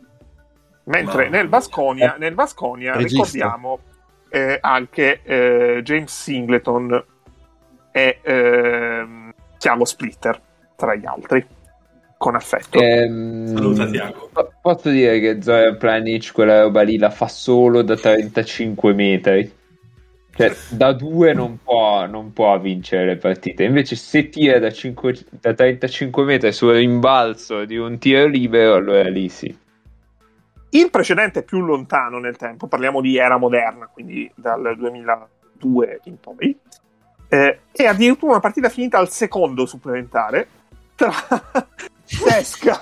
Mentre nel Basconia, nel Basconia ricordiamo eh, anche eh, James Singleton e ehm, Tiago Splitter tra gli altri con affetto. Ehm, Saluta Tiago. Posso dire che Zoran Planic quella roba lì la fa solo da 35 metri. Cioè, da due non può, non può vincere le partite. Invece, se tira da, 5, da 35 metri sul rimbalzo di un tiro libero, allora lì sì. Il precedente è più lontano nel tempo, parliamo di era moderna, quindi dal 2002 in poi. Eh, è addirittura una partita finita al secondo supplementare tra [LAUGHS] Sesca,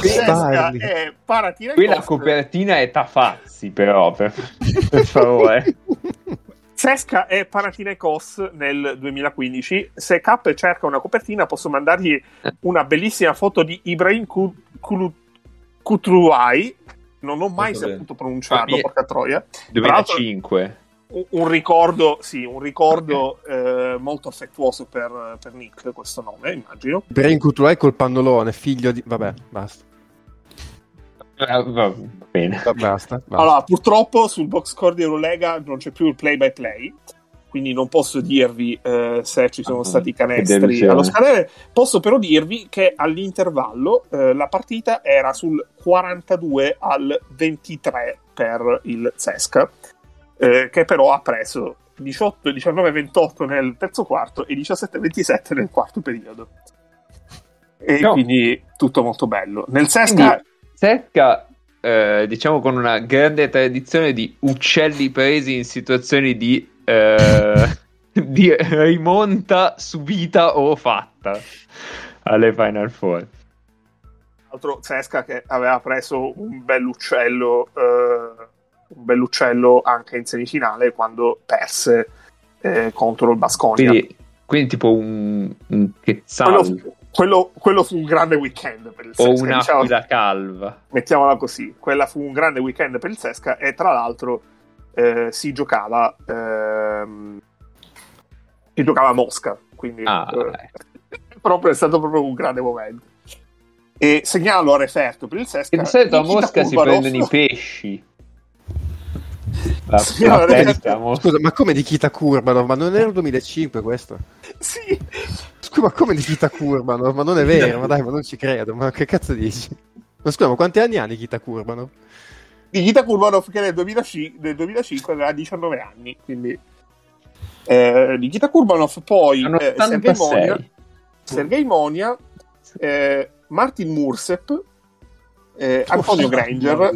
Sesca e Paratina. Qui la copertina è Tafazzi, però, per, per favore. [LAUGHS] Sesca e Panathinaikos nel 2015. Se K cerca una copertina, posso mandargli una bellissima foto di Ibrahim Kutruai. Non ho mai Molto saputo bene. pronunciarlo, porca troia. 2005. Un ricordo, sì, un ricordo eh, molto affettuoso per, per, Nick, questo nome, immagino. Ibrahim Kutruai col pannolone, figlio di... Vabbè, basta. Eh, va bene. Basta, basta. Allora, purtroppo sul box score di Eurolega non c'è più il play by play, quindi non posso dirvi eh, se ci sono ah, stati canestri allo scalere. Posso però dirvi che all'intervallo eh, la partita era sul 42 al 23 per il Zesca, eh, che però ha preso 18, 19, 28 nel terzo quarto e 17, 27 nel quarto periodo. E no. quindi tutto molto bello. Nel quindi secca, eh, diciamo con una grande tradizione di uccelli presi in situazioni di, eh, [LAUGHS] di rimonta subita o fatta alle Final Four. Altro Zesca che aveva preso un bell'uccello, eh, un bell'uccello anche in semifinale quando perse eh, contro il Basconia. Quindi, quindi tipo un, un. Quello, quello, quello, fu un grande weekend per il Sesca. O un'aquila diciamo, calva. Mettiamola così, quella fu un grande weekend per il Sesca e tra l'altro eh, si giocava ehm, si giocava a Mosca, quindi ah, eh, [LAUGHS] proprio, è stato proprio un grande momento. E segnalo a referto per il Sesca. Di solito a Mosca si prendono i pesci. [LAUGHS] La, sì, la pesca, Scusa, ma come di Kita Kurbanov? Ma non era il 2005 questo? Sì. Scusa, ma come di Kita Kurbanov? Ma non è vero, ma dai, ma non ci credo. Ma che cazzo dici? Ma scusa, ma quanti anni ha Nikita Kurbanov? Nikita Kurbanov che nel 2005, nel 2005 aveva 19 anni, quindi... Eh, Nikita Kurbanov, poi eh, Sergei Monia, Sergei Monia eh, Martin Mursep, eh, Antonio Granger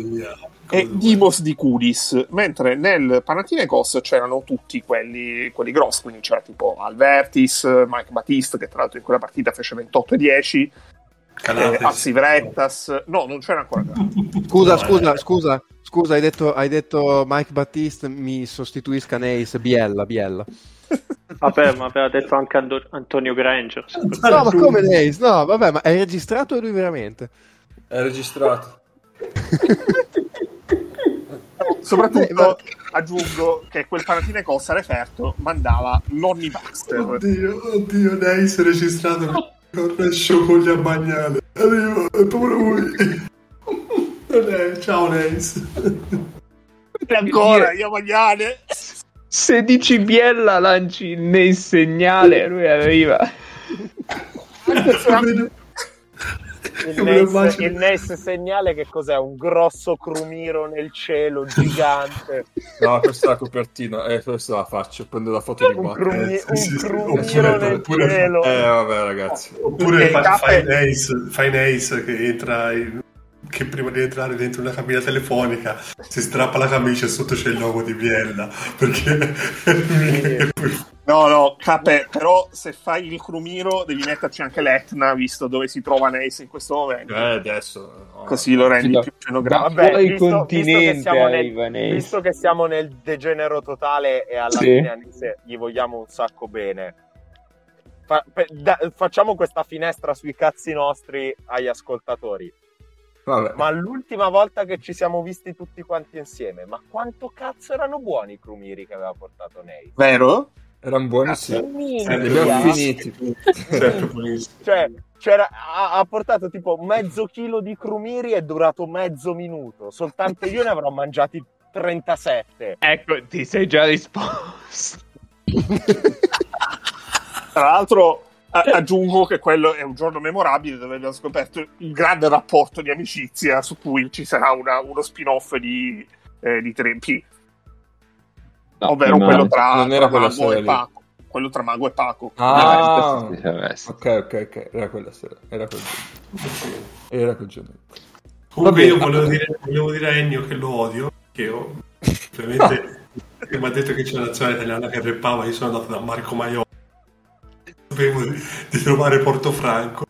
e Dimos di Cudis, mentre nel Panathinaikos c'erano tutti quelli, quelli grossi, quindi c'era tipo Alvertis, Mike Batiste, che tra l'altro in quella partita fece 28 e 10, eh, Assivrettas, no, non c'era ancora. Scusa, scusa, scusa, scusa, hai detto, hai detto Mike Batiste, mi sostituisca Neis, Biella, Biella. [LAUGHS] Vabbè, ma aveva detto anche Antonio Granger. No, ma come Neis? No, vabbè, ma è registrato lui veramente? È registrato. [LAUGHS] Soprattutto eh, ma... aggiungo che quel Panathinaikos a referto mandava Lonnie Baxter. Oddio, oddio, Nice registrato con scioglie a bagnare. Arrivo, è proprio lui. Ciao Nice. E ancora, io bagnare. Se dici Biella lanci nel segnale, lui arriva. Il NES, il NES, segnale che cos'è? Un grosso crumiro nel cielo gigante. No, questa è la copertina, eh, questa la faccio, prendo la foto di un, crumi- eh, sì, un crumiro oppure, nel oppure, cielo. Eh, vabbè, ragazzi. Oppure fa, fai, Ace, fai Ace che entra in che prima di entrare dentro una cabina telefonica si strappa la camicia e sotto c'è il logo di Biella perché no no Cape però se fai il crumiro devi metterci anche l'Etna visto dove si trova Neis in questo momento eh adesso no. così lo rendi no. più scenografico Vabbè, visto, visto, che siamo nel, visto che siamo nel degenero totale e alla sì. fine gli vogliamo un sacco bene Fa, per, da, facciamo questa finestra sui cazzi nostri agli ascoltatori Vabbè. Ma l'ultima volta che ci siamo visti tutti quanti insieme, ma quanto cazzo erano buoni i crumiri che aveva portato Nate? Vero? Erano buoni, sì. Li abbiamo finiti. cioè, c'era, ha, ha, portato tipo mezzo chilo di crumiri e è durato mezzo minuto. Soltanto io ne avrò mangiati 37. Ecco, ti sei già risposto. Tra l'altro aggiungo che quello è un giorno memorabile dove abbiamo scoperto un grande rapporto di amicizia su cui ci sarà una, uno spin-off di, eh, di 3P. No, ovvero quello tra, non era tra Mago e Paco. Quello tra Mago e Paco. Ah, ok, ok, ok. Era quella sera. Era quel giorno. Era quel giorno. Comunque io volevo dire, volevo dire, a Ennio che lo odio, che ho, ovviamente [LAUGHS] mi ha detto che c'è la nazionale italiana che reppava, io sono andato da Marco Maiolo sapevo di trovare Portofranco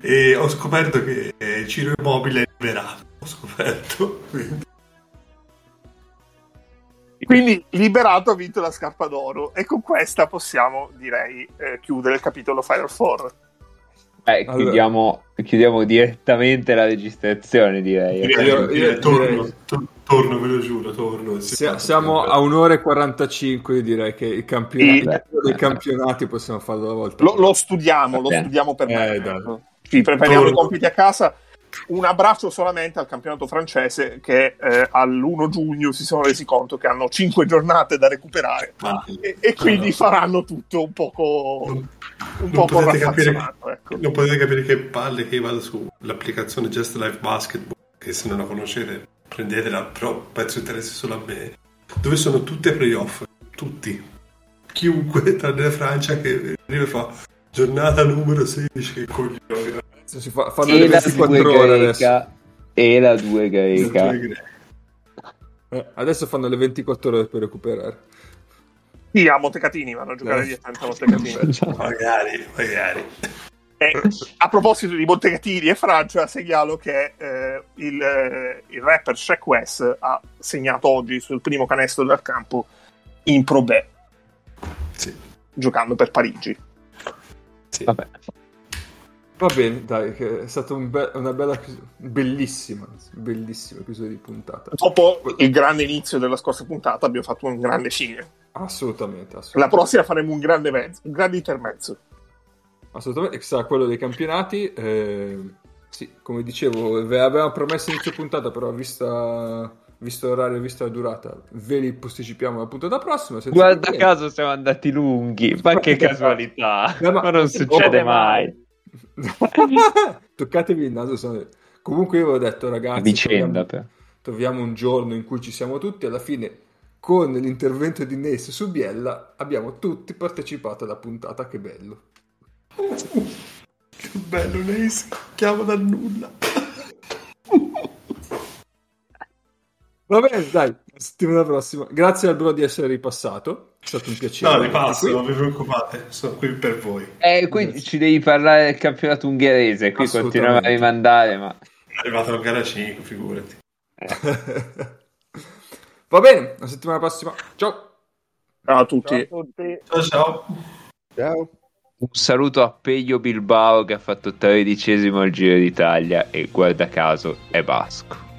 e ho scoperto che Ciro Immobile è liberato. Ho scoperto. Quindi. quindi liberato ha vinto la scarpa d'oro e con questa possiamo direi eh, chiudere il capitolo Final Four. Eh, allora. chiudiamo, chiudiamo, direttamente la registrazione, direi. Io, io, io torno, direi... torno, ve lo giuro, torno. Si siamo a un'ora e 45, io direi che i campionati, dei campionati possiamo farlo una volta. Lo, lo studiamo, lo studiamo per eh, me. Ci prepariamo torno. i compiti a casa un abbraccio solamente al campionato francese che eh, all'1 giugno si sono resi conto che hanno 5 giornate da recuperare ah, e, e, quindi no. faranno tutto un poco non, un non potete capire che, ecco. non potete capire che palle che vado sull'applicazione Just Life Basketball che se non la conoscete prendetela però penso interessi solo a me dove sono tutte playoff tutti chiunque [LAUGHS] tranne la Francia che arriva e fa giornata numero 16 che coglione si fa, fanno e le 24 ore adesso. E la 2 greca. Eh, adesso fanno le 24 ore per recuperare. Sì, a Montecatini vanno a giocare eh. direttamente a Montecatini. magari, magari. Eh, a proposito di Montecatini e Francia, segnalo che eh, il, eh, il, rapper Shaq West ha segnato oggi sul primo canestro del campo in Pro B, sì. giocando per Parigi. Sì. Vabbè. Va bene, dai, è stato un be- una bella, bellissima, bellissimo episodio di puntata. Dopo il grande inizio della scorsa puntata abbiamo fatto un grande fine. Assolutamente, assolutamente. La prossima faremo un grande mezzo, un grande intermezzo. Assolutamente, che sarà quello dei campionati. Eh, sì, come dicevo, ve avevamo promesso inizio puntata, però vista visto l'orario e vista la durata, ve li posticipiamo la puntata prossima. Guarda caso siamo andati lunghi, ma che casualità, ma, ma non succede mai. [LAUGHS] Toccatevi il naso. Sono... Comunque io avevo detto ragazzi, Vicenda, troviamo, troviamo, un giorno in cui ci siamo tutti, alla fine con l'intervento di Ness su Biella abbiamo tutti partecipato alla puntata, che bello. Che bello Ness, chiama dal nulla. Va bene, dai, settimana prossima. Grazie al bro di essere ripassato. È stato un piacere. No, ripasso, non vi preoccupate, sono qui per voi. Eh, qui Grazie. ci devi parlare del campionato ungherese. Qui continuiamo a rimandare, ma. È arrivato al gara 5, figurati. [LAUGHS] Va bene, la settimana prossima. Ciao. Ciao a tutti. Ciao, a tutti. ciao. ciao. ciao. Un saluto a Peio Bilbao che ha fatto tredicesimo al Giro d'Italia e guarda caso è basco.